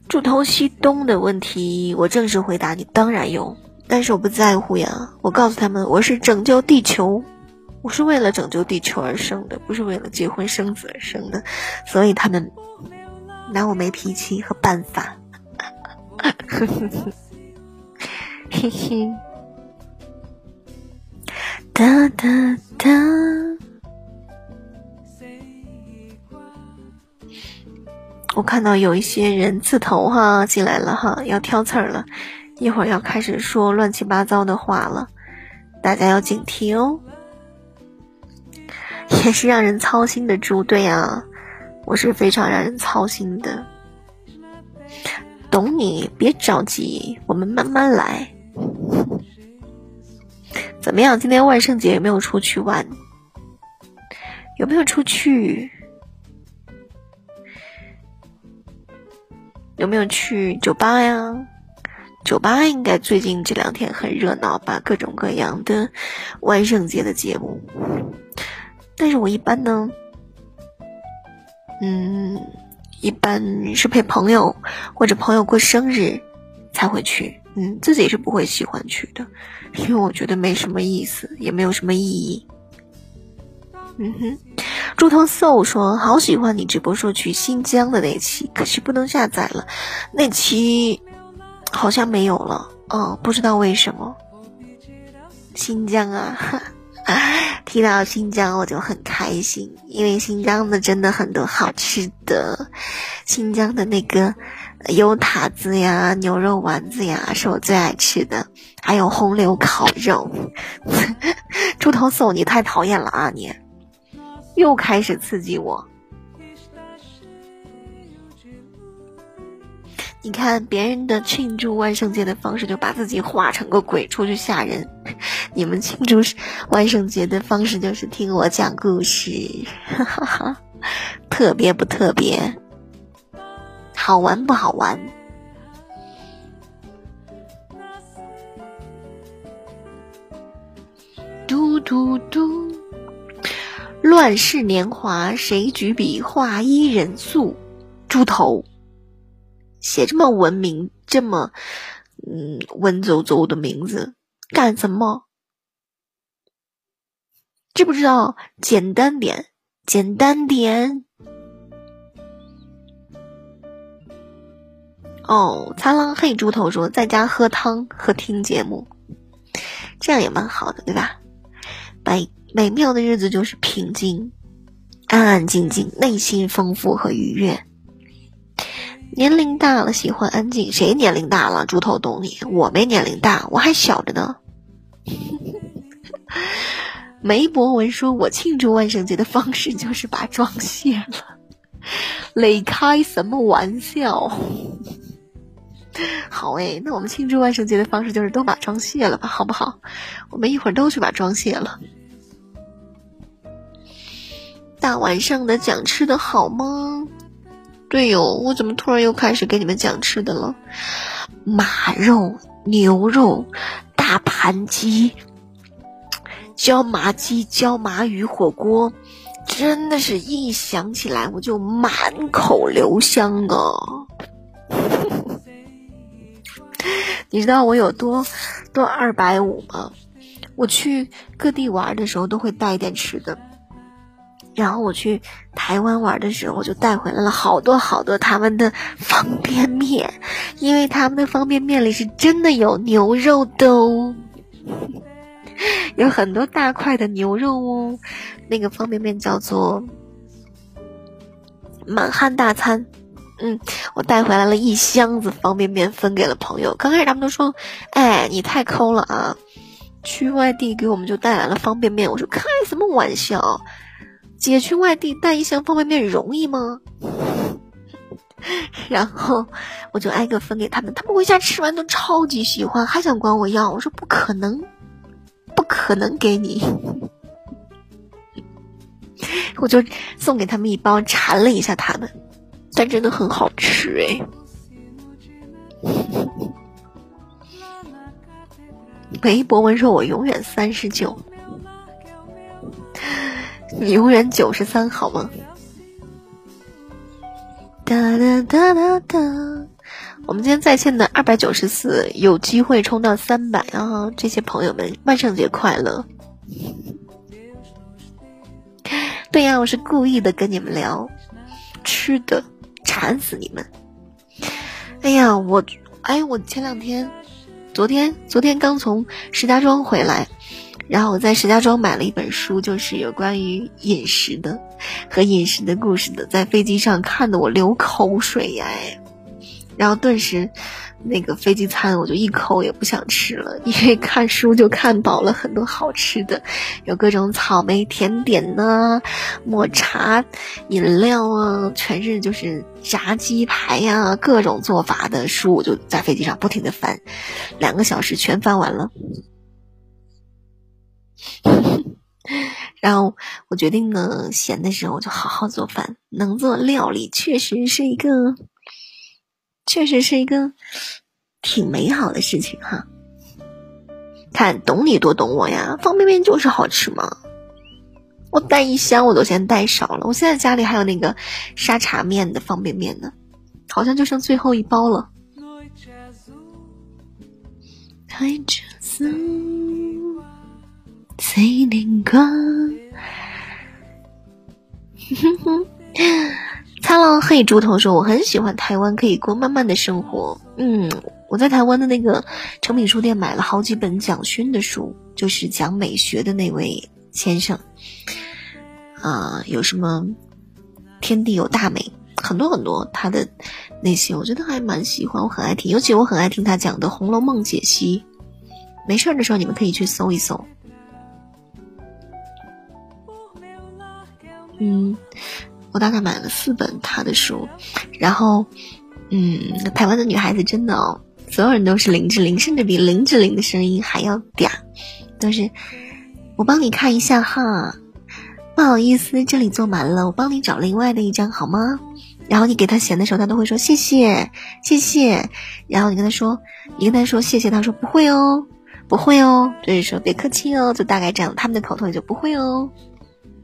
猪头西东的问题，我正式回答你：当然有，但是我不在乎呀。我告诉他们，我是拯救地球，我是为了拯救地球而生的，不是为了结婚生子而生的，所以他们拿我没脾气和办法。嘿嘿，哒哒哒。我看到有一些人字头哈进来了哈，要挑刺儿了，一会儿要开始说乱七八糟的话了，大家要警惕哦。也是让人操心的猪，对呀，我是非常让人操心的。懂你，别着急，我们慢慢来。怎么样？今天万圣节有没有出去玩？有没有出去？有没有去酒吧呀？酒吧应该最近这两天很热闹吧，各种各样的万圣节的节目。但是我一般呢，嗯。一般是陪朋友或者朋友过生日才会去，嗯，自己是不会喜欢去的，因为我觉得没什么意思，也没有什么意义。嗯哼，猪头 so 说好喜欢你直播说去新疆的那期，可惜不能下载了，那期好像没有了，哦，不知道为什么。新疆啊。提到新疆我就很开心，因为新疆的真的很多好吃的，新疆的那个油塔子呀、牛肉丸子呀是我最爱吃的，还有红柳烤肉。猪头叟，你太讨厌了啊！你又开始刺激我。你看别人的庆祝万圣节的方式，就把自己化成个鬼出去吓人。你们庆祝万圣节的方式就是听我讲故事，哈哈哈，特别不特别？好玩不好玩？嘟嘟嘟！乱世年华，谁举笔画一人素？猪头。写这么文明、这么嗯文绉绉的名字干什么？知不知道？简单点，简单点。哦，擦浪嘿猪头说在家喝汤和听节目，这样也蛮好的，对吧？拜美妙的日子就是平静、安安静静，内心丰富和愉悦。年龄大了，喜欢安静。谁年龄大了？猪头懂你，我没年龄大，我还小着呢。梅博文说：“我庆祝万圣节的方式就是把妆卸了。”磊开什么玩笑？好诶，那我们庆祝万圣节的方式就是都把妆卸了吧，好不好？我们一会儿都去把妆卸了。大晚上的讲吃的好吗？对哟，我怎么突然又开始给你们讲吃的了？马肉、牛肉、大盘鸡、椒麻鸡、椒麻鱼火锅，真的是一想起来我就满口留香啊！你知道我有多多二百五吗？我去各地玩的时候都会带一点吃的。然后我去台湾玩的时候，我就带回来了好多好多他们的方便面，因为他们的方便面里是真的有牛肉的哦，有很多大块的牛肉哦。那个方便面叫做满汉大餐，嗯，我带回来了一箱子方便面，分给了朋友。刚开始他们都说：“哎，你太抠了啊！去外地给我们就带来了方便面。”我说：“开什么玩笑？姐去外地带一箱方便面容易吗？” 然后我就挨个分给他们，他们回家吃完都超级喜欢，还想管我要。我说：“不可能，不可能给你。”我就送给他们一包，馋了一下他们，但真的很好吃哎。喂，博文说：“我永远三十九，你永远九十三，好吗？”哒哒哒哒哒，我们今天在线的二百九十四，有机会冲到三百啊！这些朋友们，万圣节快乐！对呀，我是故意的跟你们聊吃的，馋死你们！哎呀，我哎，我前两天，昨天昨天刚从石家庄回来，然后我在石家庄买了一本书，就是有关于饮食的和饮食的故事的，在飞机上看的我流口水呀！然后顿时。那个飞机餐我就一口也不想吃了，因为看书就看饱了很多好吃的，有各种草莓甜点呐，抹茶饮料啊，全是就是炸鸡排呀，各种做法的书，我就在飞机上不停的翻，两个小时全翻完了。然后我决定呢，闲的时候就好好做饭，能做料理确实是一个。确实是一个挺美好的事情哈。看懂你多懂我呀，方便面就是好吃嘛。我带一箱我都嫌带少了，我现在家里还有那个沙茶面的方便面呢，好像就剩最后一包了。哼 哼。擦浪黑猪头说：“我很喜欢台湾，可以过慢慢的生活。”嗯，我在台湾的那个诚品书店买了好几本蒋勋的书，就是讲美学的那位先生。啊，有什么天地有大美，很多很多他的那些，我觉得还蛮喜欢，我很爱听，尤其我很爱听他讲的《红楼梦》解析。没事的时候，你们可以去搜一搜。嗯。我大概买了四本他的书，然后，嗯，台湾的女孩子真的哦，所有人都是林志玲，甚至比林志玲的声音还要嗲，都是我帮你看一下哈，不好意思，这里坐满了，我帮你找另外的一张好吗？然后你给他钱的时候，他都会说谢谢谢谢，然后你跟他说，你跟他说谢谢，他说不会哦，不会哦，就是说别客气哦，就大概这样，他们的口头语就不会哦。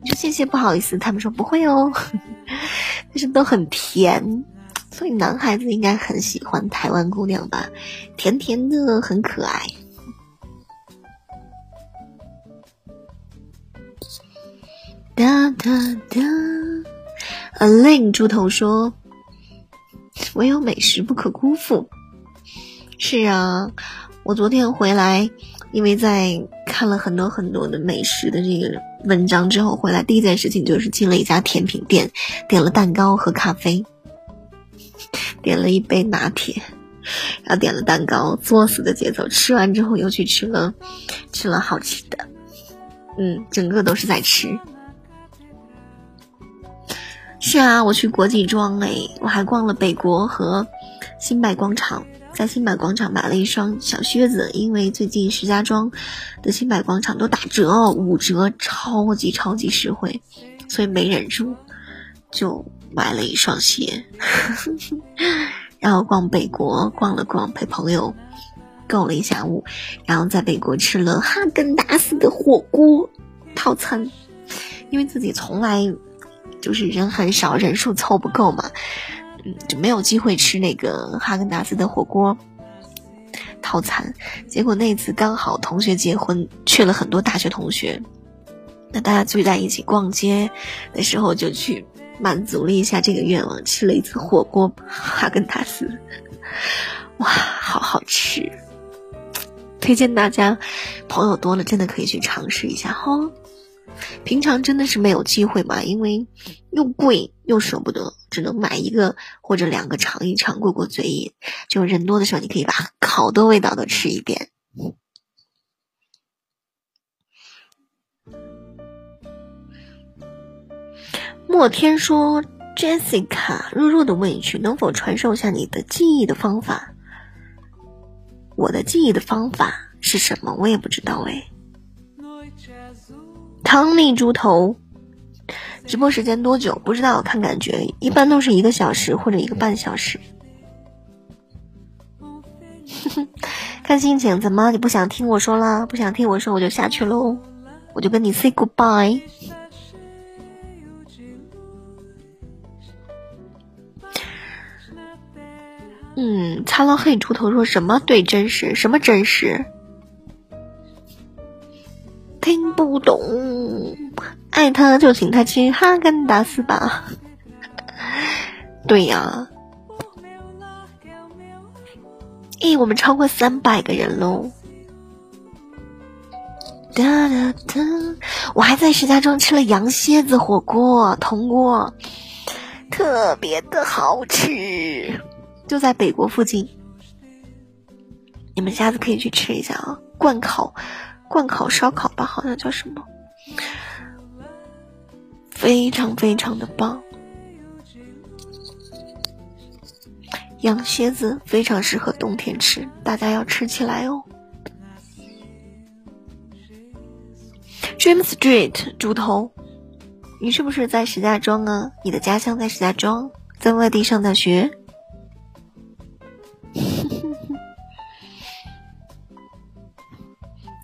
说谢谢，不好意思，他们说不会哦，但是都很甜，所以男孩子应该很喜欢台湾姑娘吧，甜甜的，很可爱。哒哒哒，阿令猪头说：“唯有美食不可辜负。”是啊，我昨天回来，因为在看了很多很多的美食的这个。文章之后回来，第一件事情就是进了一家甜品店，点了蛋糕和咖啡，点了一杯拿铁，然后点了蛋糕，作死的节奏。吃完之后又去吃了，吃了好吃的，嗯，整个都是在吃。是啊，我去国际庄哎，我还逛了北国和新百广场。在新百广场买了一双小靴子，因为最近石家庄的新百广场都打折哦，五折，超级超级实惠，所以没忍住就买了一双鞋。然后逛北国，逛了逛，陪朋友购了一下午，然后在北国吃了哈根达斯的火锅套餐，因为自己从来就是人很少，人数凑不够嘛。嗯，就没有机会吃那个哈根达斯的火锅套餐。结果那次刚好同学结婚，去了很多大学同学，那大家聚在一起逛街的时候，就去满足了一下这个愿望，吃了一次火锅哈根达斯，哇，好好吃！推荐大家，朋友多了真的可以去尝试一下哈。平常真的是没有机会嘛，因为又贵又舍不得，只能买一个或者两个尝一尝，过过嘴瘾。就人多的时候，你可以把好多味道都吃一遍。莫天说：“Jessica，弱弱的问一句，能否传授一下你的记忆的方法？我的记忆的方法是什么？我也不知道哎。”汤米猪头，直播时间多久？不知道，看感觉，一般都是一个小时或者一个半小时。看心情，怎么你不想听我说了？不想听我说，我就下去喽，我就跟你 say goodbye。嗯，擦了黑猪头说什么对真实？什么真实？听不懂，爱他就请他吃哈根达斯吧。对呀，咦，我们超过三百个人喽！哒哒哒，我还在石家庄吃了羊蝎子火锅，铜锅，特别的好吃。就在北国附近，你们下次可以去吃一下啊！灌烤，灌烤烧烤吧，好像叫什么，非常非常的棒。羊蝎子非常适合冬天吃，大家要吃起来哦。Dream Street 猪头，你是不是在石家庄啊？你的家乡在石家庄，在外地上大学？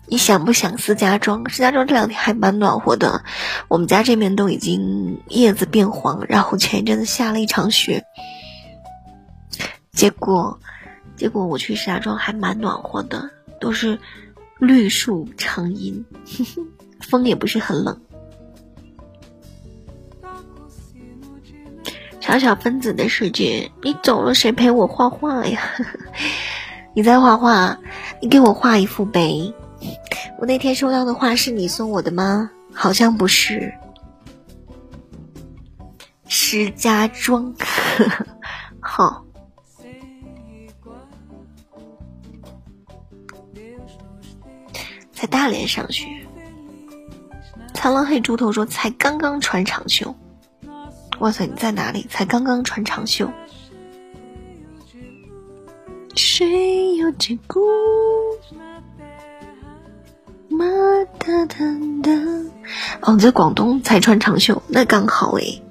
你想不想石家庄？石家庄这两天还蛮暖和的，我们家这边都已经叶子变黄，然后前一阵子下了一场雪，结果，结果我去石家庄还蛮暖和的，都是绿树成荫，风也不是很冷。小小分子的世界，你走了谁陪我画画呀？你在画画，你给我画一幅呗。我那天收到的画是你送我的吗？好像不是。石家庄，好，在大连上学。苍狼黑猪头说才刚刚穿长袖。哇塞，你在哪里？才刚刚穿长袖。谁有结果？哒哒哒！哦，你在广东才穿长袖，那刚好诶。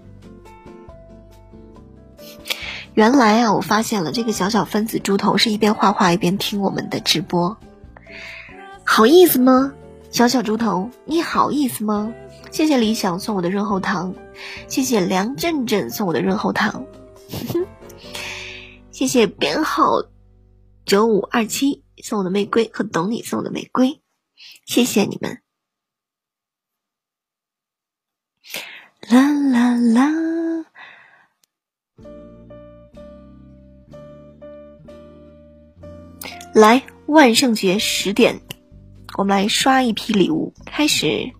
原来啊，我发现了这个小小分子猪头是一边画画一边听我们的直播，好意思吗？小小猪头，你好意思吗？谢谢李想送我的润喉糖，谢谢梁振振送我的润喉糖，谢谢编号九五二七送我的玫瑰和懂你送我的玫瑰。谢谢你们，啦啦啦！来，万圣节十点，我们来刷一批礼物。开始，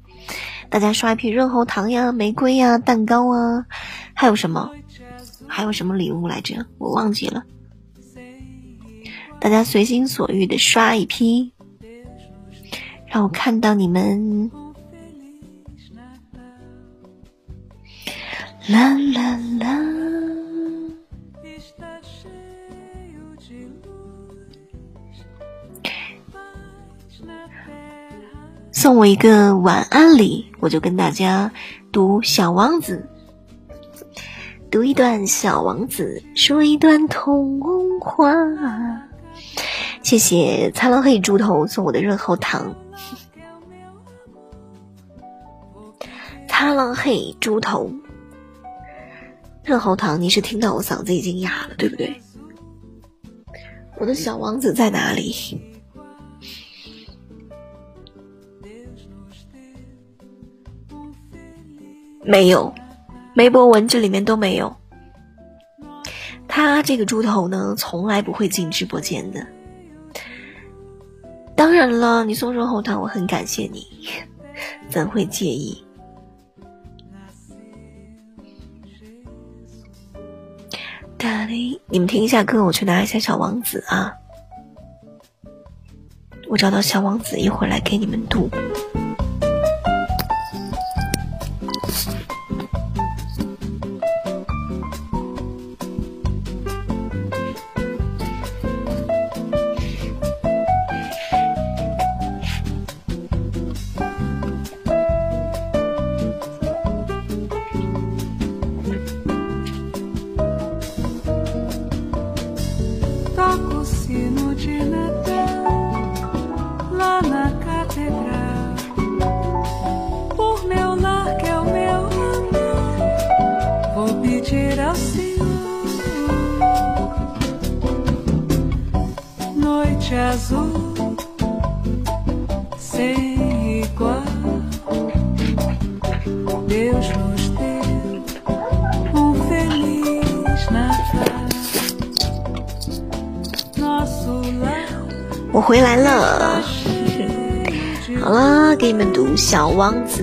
大家刷一批润喉糖呀、玫瑰呀、蛋糕啊，还有什么？还有什么礼物来着？我忘记了。大家随心所欲的刷一批。让我看到你们，啦啦啦！送我一个晚安礼，我就跟大家读《小王子》，读一段《小王子》，说一段童话。谢谢擦了黑猪头送我的润喉糖。擦浪嘿，猪头，润喉糖，你是听到我嗓子已经哑了，对不对？我的小王子在哪里？没有，梅博文这里面都没有。他这个猪头呢，从来不会进直播间的。当然了，你送润喉糖，我很感谢你，怎会介意？大力，你们听一下歌，我去拿一下小王子啊。我找到小王子，一会儿来给你们读。我回来了，好了，给你们读《小王子》。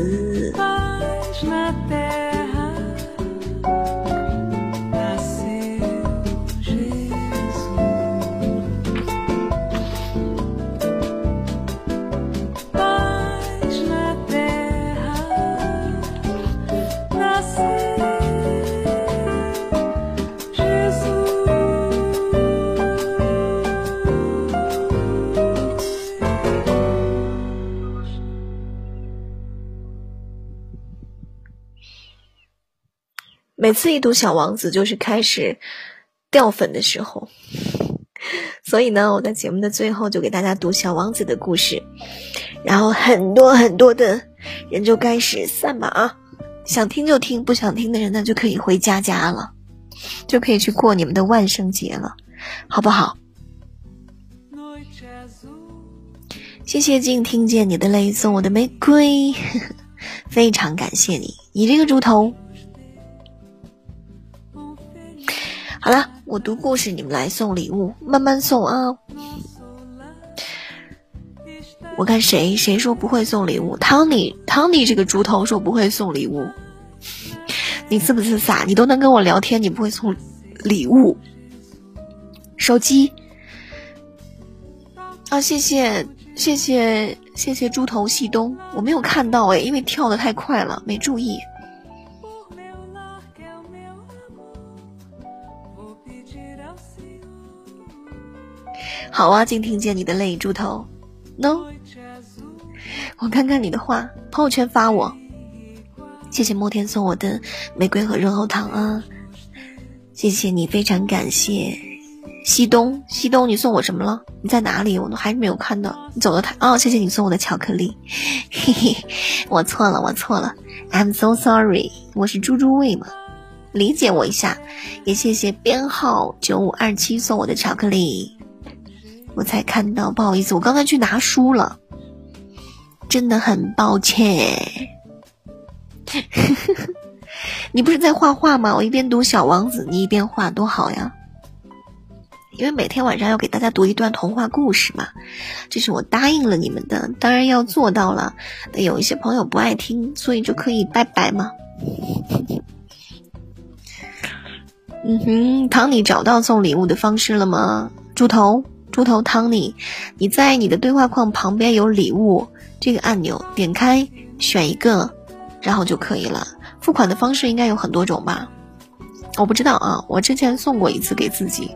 每次一读《小王子》，就是开始掉粉的时候，所以呢，我在节目的最后就给大家读《小王子》的故事，然后很多很多的人就开始散吧啊，想听就听，不想听的人呢就可以回家家了，就可以去过你们的万圣节了，好不好？谢谢静听见你的泪送我的玫瑰，非常感谢你，你这个猪头。好了，我读故事，你们来送礼物，慢慢送啊！我看谁谁说不会送礼物，汤尼汤尼这个猪头说不会送礼物，你是不是傻？你都能跟我聊天，你不会送礼物？手机啊，谢谢谢谢谢谢猪头细东，我没有看到哎，因为跳的太快了，没注意。好啊，竟听见你的泪，猪头，no，我看看你的话，朋友圈发我，谢谢莫天送我的玫瑰和润喉糖啊，谢谢你，非常感谢。西东，西东你送我什么了？你在哪里？我都还是没有看到，你走的太哦，谢谢你送我的巧克力，嘿嘿，我错了，我错了，I'm so sorry，我是猪猪味嘛，理解我一下，也谢谢编号九五二七送我的巧克力。我才看到，不好意思，我刚才去拿书了，真的很抱歉。你不是在画画吗？我一边读《小王子》，你一边画，多好呀！因为每天晚上要给大家读一段童话故事嘛，这是我答应了你们的，当然要做到了。有一些朋友不爱听，所以就可以拜拜嘛。嗯哼，唐，你找到送礼物的方式了吗？猪头。猪头汤尼，你在你的对话框旁边有礼物这个按钮，点开选一个，然后就可以了。付款的方式应该有很多种吧？我不知道啊，我之前送过一次给自己，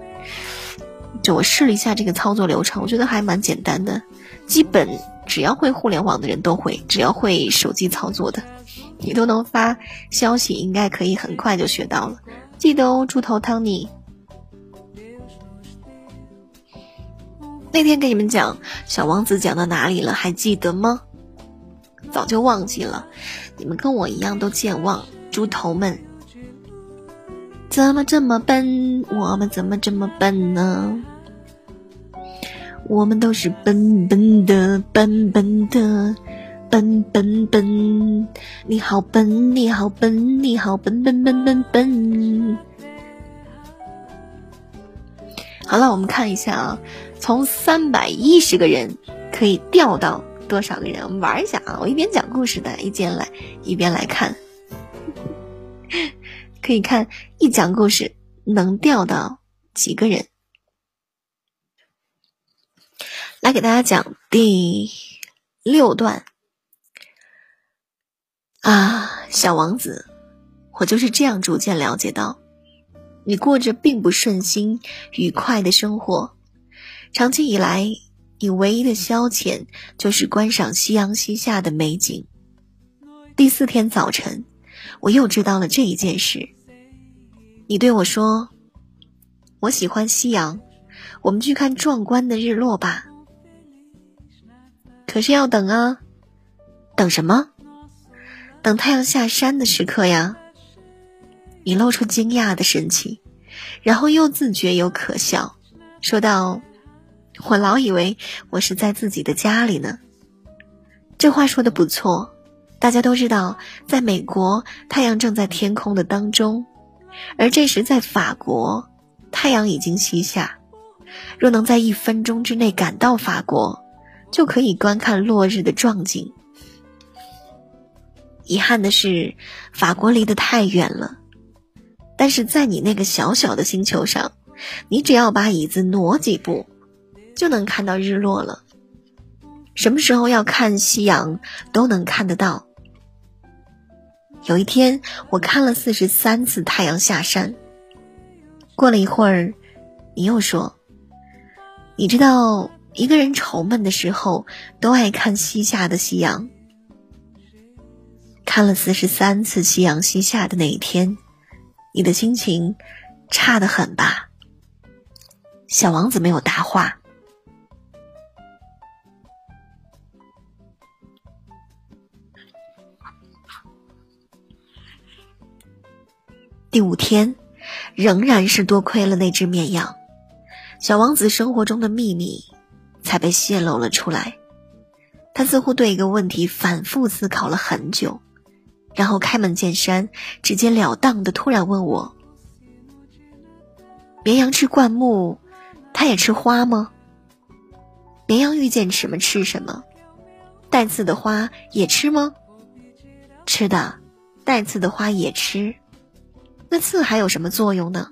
就我试了一下这个操作流程，我觉得还蛮简单的，基本只要会互联网的人都会，只要会手机操作的，你都能发消息，应该可以很快就学到了。记得哦，猪头汤尼。那天给你们讲小王子讲到哪里了？还记得吗？早就忘记了。你们跟我一样都健忘，猪头们，怎么这么笨？我们怎么这么笨呢？我们都是笨笨的，笨笨的，笨笨笨。你好笨，你好笨，你好笨笨笨笨笨。好了，我们看一下啊。从三百一十个人可以掉到多少个人？我们玩一下啊！我一边讲故事的，一边来一边来看，可以看一讲故事能掉到几个人？来给大家讲第六段啊，小王子，我就是这样逐渐了解到，你过着并不顺心、愉快的生活，长期以来，你唯一的消遣就是观赏夕阳西下的美景。第四天早晨，我又知道了这一件事。你对我说：“我喜欢夕阳，我们去看壮观的日落吧。”可是要等啊，等什么？等太阳下山的时刻呀。你露出惊讶的神情，然后又自觉又可笑，说道：“我老以为我是在自己的家里呢。”这话说的不错，大家都知道，在美国太阳正在天空的当中。而这时，在法国，太阳已经西下。若能在一分钟之内赶到法国，就可以观看落日的壮景。遗憾的是，法国离得太远了。但是在你那个小小的星球上，你只要把椅子挪几步，就能看到日落了。什么时候要看夕阳，都能看得到。有一天，我看了四十三次太阳下山。过了一会儿，你又说：“你知道，一个人愁闷的时候，都爱看西下的夕阳。”看了四十三次夕阳西下的那一天，你的心情差得很吧？小王子没有答话。第五天，仍然是多亏了那只绵羊，小王子生活中的秘密才被泄露了出来。他似乎对一个问题反复思考了很久，然后开门见山、直截了当的突然问我：“绵羊吃灌木，它也吃花吗？绵羊遇见什么吃什么？带刺的花也吃吗？吃的，带刺的花也吃。”那刺还有什么作用呢？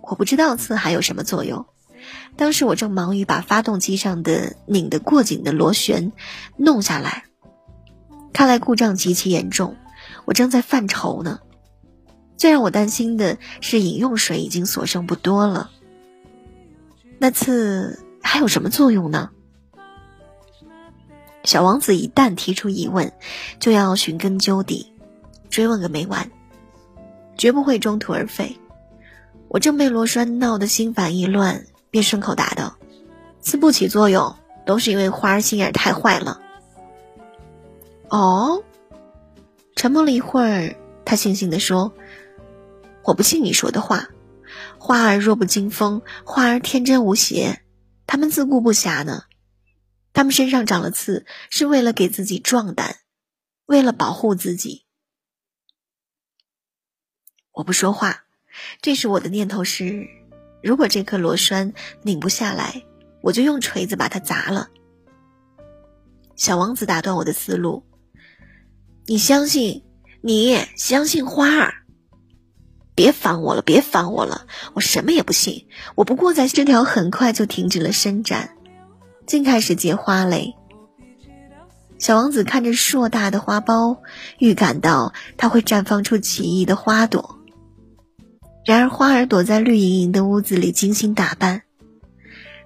我不知道刺还有什么作用。当时我正忙于把发动机上的拧得过紧的螺旋弄下来，看来故障极其严重，我正在犯愁呢。最让我担心的是饮用水已经所剩不多了。那刺还有什么作用呢？小王子一旦提出疑问，就要寻根究底，追问个没完。绝不会中途而废。我正被螺栓闹得心烦意乱，便顺口答道：“刺不起作用，都是因为花儿心眼太坏了。”哦，沉默了一会儿，他悻悻地说：“我不信你说的话。花儿弱不禁风，花儿天真无邪，它们自顾不暇呢。它们身上长了刺，是为了给自己壮胆，为了保护自己。”我不说话，这时我的念头是：如果这颗螺栓拧不下来，我就用锤子把它砸了。小王子打断我的思路：“你相信？你相信花儿？别烦我了，别烦我了，我什么也不信。我不过在枝条很快就停止了伸展，竟开始结花蕾。”小王子看着硕大的花苞，预感到它会绽放出奇异的花朵。然而，花儿躲在绿莹莹的屋子里精心打扮，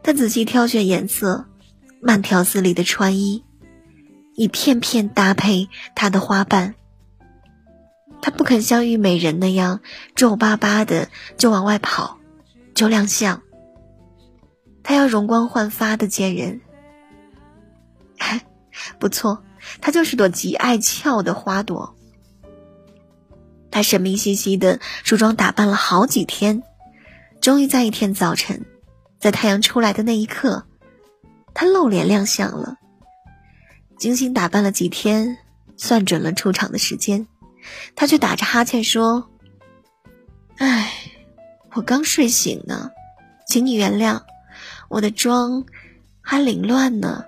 她仔细挑选颜色，慢条斯理的穿衣，一片片搭配她的花瓣。她不肯像虞美人那样皱巴巴的就往外跑，就亮相。她要容光焕发的见人。不错，她就是朵极爱俏的花朵。他神秘兮兮的梳妆打扮了好几天，终于在一天早晨，在太阳出来的那一刻，他露脸亮相了。精心打扮了几天，算准了出场的时间，他却打着哈欠说：“哎，我刚睡醒呢，请你原谅，我的妆还凌乱呢。”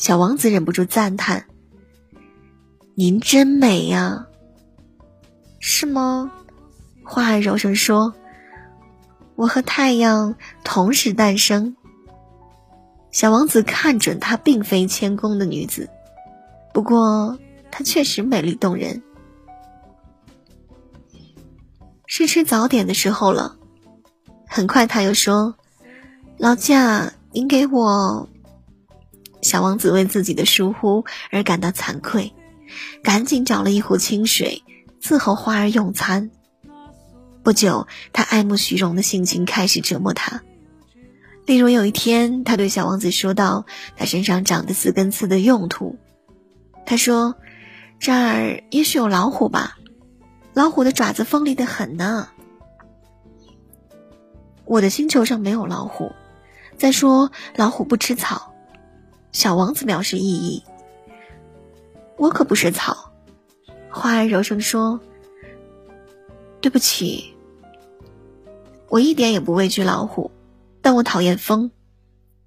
小王子忍不住赞叹。您真美呀，是吗？花儿柔声说：“我和太阳同时诞生。”小王子看准她并非谦恭的女子，不过她确实美丽动人。是吃早点的时候了，很快他又说：“老驾，您给我。”小王子为自己的疏忽而感到惭愧，赶紧找了一壶清水伺候花儿用餐。不久，他爱慕虚荣的性情开始折磨他。例如有一天，他对小王子说道：“他身上长的四根刺的用途。”他说：“这儿也许有老虎吧？老虎的爪子锋利的很呢。”我的星球上没有老虎。再说，老虎不吃草。小王子表示异议：“我可不是草。”花儿柔声说：“对不起，我一点也不畏惧老虎。”但我讨厌风，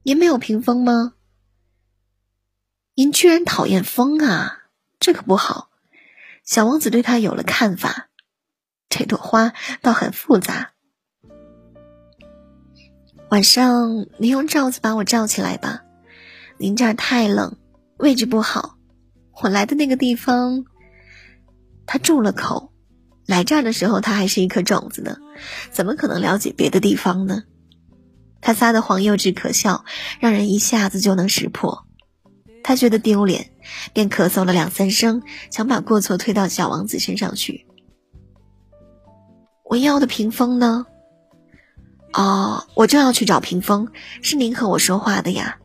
您没有屏风吗？您居然讨厌风啊，这可不好。小王子对他有了看法，这朵花倒很复杂。晚上您用罩子把我罩起来吧，您这儿太冷，位置不好。我来的那个地方，他住了口。来这儿的时候，他还是一颗种子呢，怎么可能了解别的地方呢？他撒的谎幼稚可笑，让人一下子就能识破。他觉得丢脸，便咳嗽了两三声，想把过错推到小王子身上去。我要的屏风呢？哦，我正要去找屏风，是您和我说话的呀。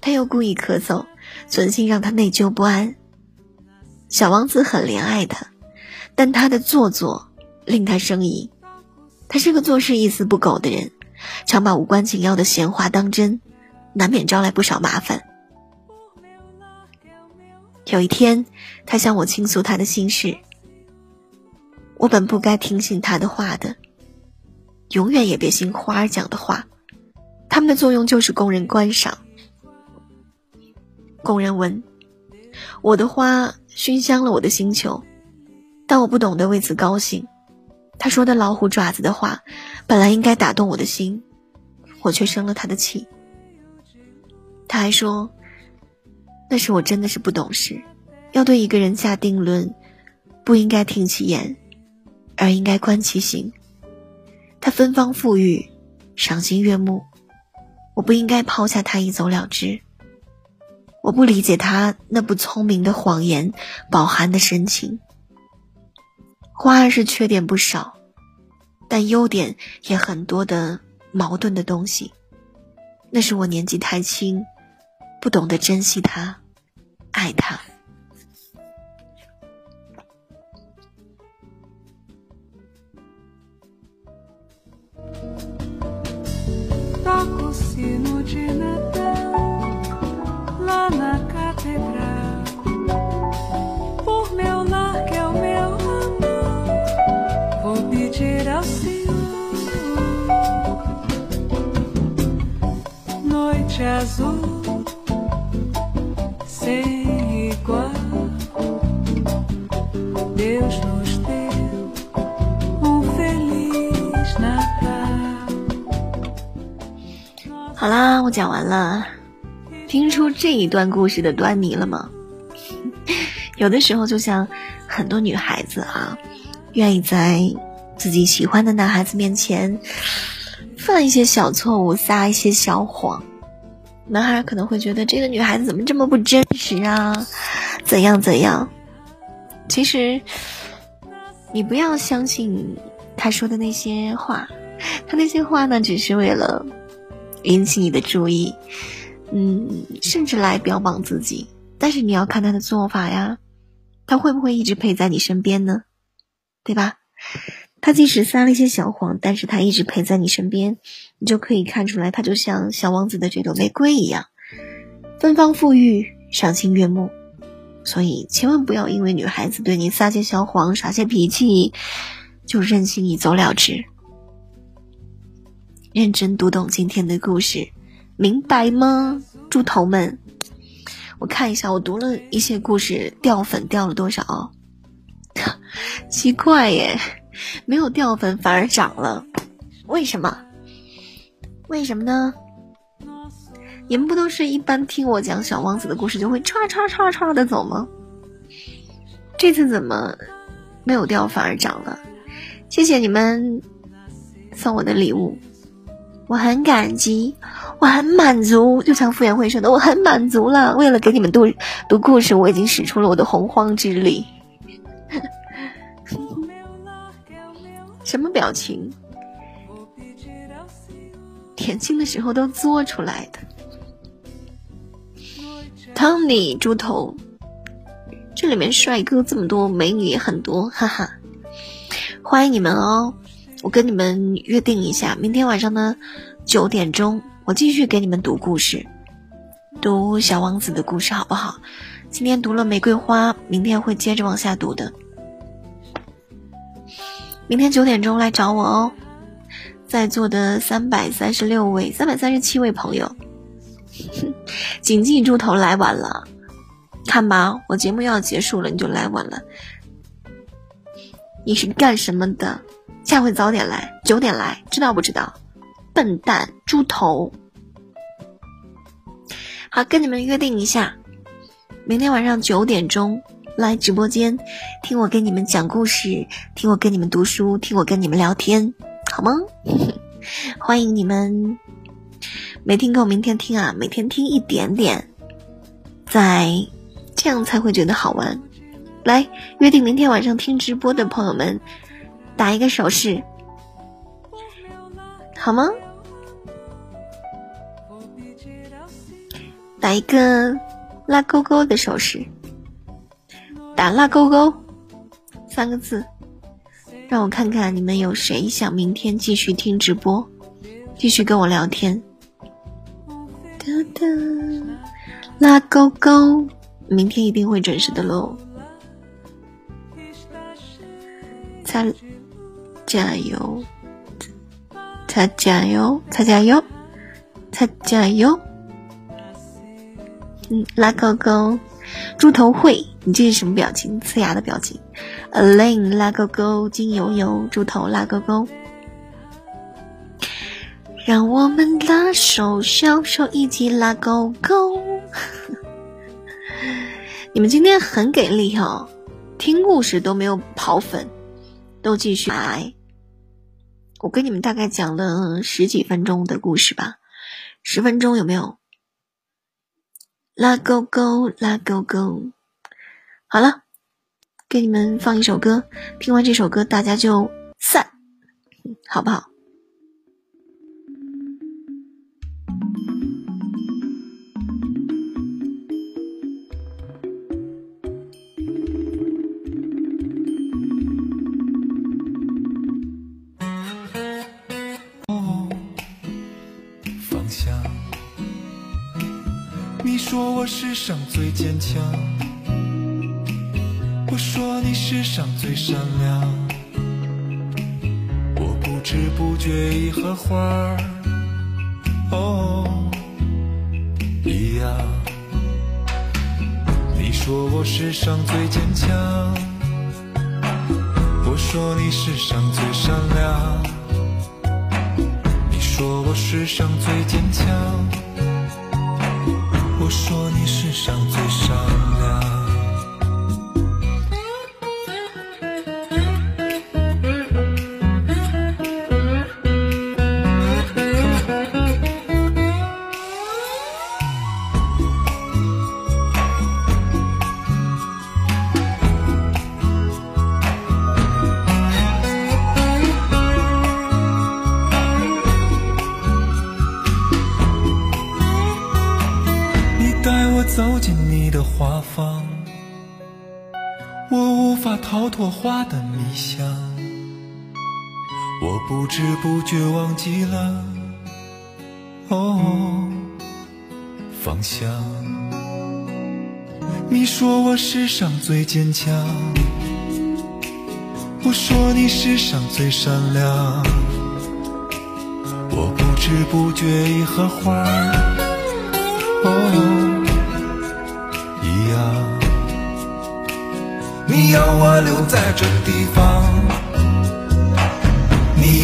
他又故意咳嗽，存心让他内疚不安。小王子很怜爱他，但他的做作令他生疑。他是个做事一丝不苟的人。常把无关紧要的闲话当真，难免招来不少麻烦。有一天，他向我倾诉他的心事。我本不该听信他的话的，永远也别信花儿讲的话，他们的作用就是供人观赏。供人闻，我的花熏香了我的星球，但我不懂得为此高兴。他说的老虎爪子的话，本来应该打动我的心，我却生了他的气。他还说，那时我真的是不懂事，要对一个人下定论，不应该听其言，而应该观其行。他芬芳馥郁，赏心悦目，我不应该抛下他一走了之。我不理解他那不聪明的谎言，饱含的深情。花儿是缺点不少，但优点也很多的矛盾的东西。那是我年纪太轻，不懂得珍惜它，爱它。好啦，我讲完了， 听出这一段故事的端倪了吗？有的时候，就像很多女孩子啊，愿意在自己喜欢的男孩子面前犯一些小错误，撒一些小谎。男孩可能会觉得这个女孩子怎么这么不真实啊？怎样怎样？其实，你不要相信他说的那些话，他那些话呢，只是为了引起你的注意，嗯，甚至来标榜自己。但是你要看他的做法呀，他会不会一直陪在你身边呢？对吧？他即使撒了一些小谎，但是他一直陪在你身边，你就可以看出来，他就像小王子的这朵玫瑰一样，芬芳馥郁，赏心悦目。所以千万不要因为女孩子对你撒些小谎、耍些脾气，就任性一走了之。认真读懂今天的故事，明白吗，猪头们？我看一下，我读了一些故事，掉粉掉了多少？奇怪耶！没有掉粉反而涨了，为什么？为什么呢？你们不都是一般听我讲小王子的故事就会唰唰唰唰的走吗？这次怎么没有掉反而涨了？谢谢你们送我的礼物，我很感激，我很满足。就像傅园慧说的，我很满足了。为了给你们读读故事，我已经使出了我的洪荒之力。什么表情？点心的时候都做出来的。Tony 猪头，这里面帅哥这么多，美女也很多，哈哈！欢迎你们哦！我跟你们约定一下，明天晚上呢九点钟，我继续给你们读故事，读小王子的故事，好不好？今天读了玫瑰花，明天会接着往下读的。明天九点钟来找我哦！在座的三百三十六位、三百三十七位朋友。谨记猪头来晚了，看吧，我节目要结束了，你就来晚了。你是干什么的？下回早点来，九点来，知道不知道？笨蛋，猪头。好，跟你们约定一下，明天晚上九点钟来直播间，听我给你们讲故事，听我跟你们读书，听我跟你们聊天，好吗？欢迎你们。没听够，明天听啊！每天听一点点，在这样才会觉得好玩。来，约定明天晚上听直播的朋友们，打一个手势，好吗？打一个拉勾勾的手势，打拉勾勾三个字，让我看看你们有谁想明天继续听直播，继续跟我聊天。哒哒拉勾勾，明天一定会准时的喽！擦，加油！擦，加油！擦，加油！擦，加油！嗯，拉勾勾，猪头会，你这是什么表情？呲牙的表情。Alin，拉勾勾，金油油，猪头拉勾勾。让我们拉手，小手一起拉勾勾。你们今天很给力哦，听故事都没有跑粉，都继续来。我跟你们大概讲了十几分钟的故事吧，十分钟有没有？拉勾勾，拉勾勾。好了，给你们放一首歌，听完这首歌大家就散，好不好？你说我世上最坚强，我说你世上最善良，我不知不觉已和花儿哦一样。你说我世上最坚强，我说你世上最善良，你说我世上最坚强。我说你世上最善良。不知不觉忘记了哦方向。你说我世上最坚强，我说你世上最善良，我不知不觉已和花一样。你要我留在这地方，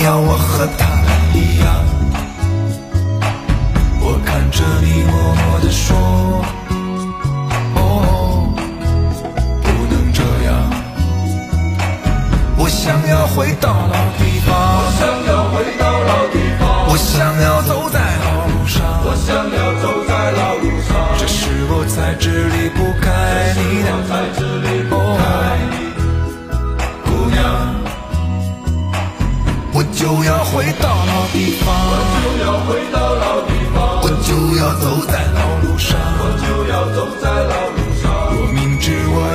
要我和他一样。我看着你默默的说哦不能这样。我想要回到老地方。我想要回到老地方。我想要走在老路上。我想要走在老路上。这是我才知离不开你的就要回到老地方。我就要回到老地方。我就要走在老路上。我就要走在老路上。我明知我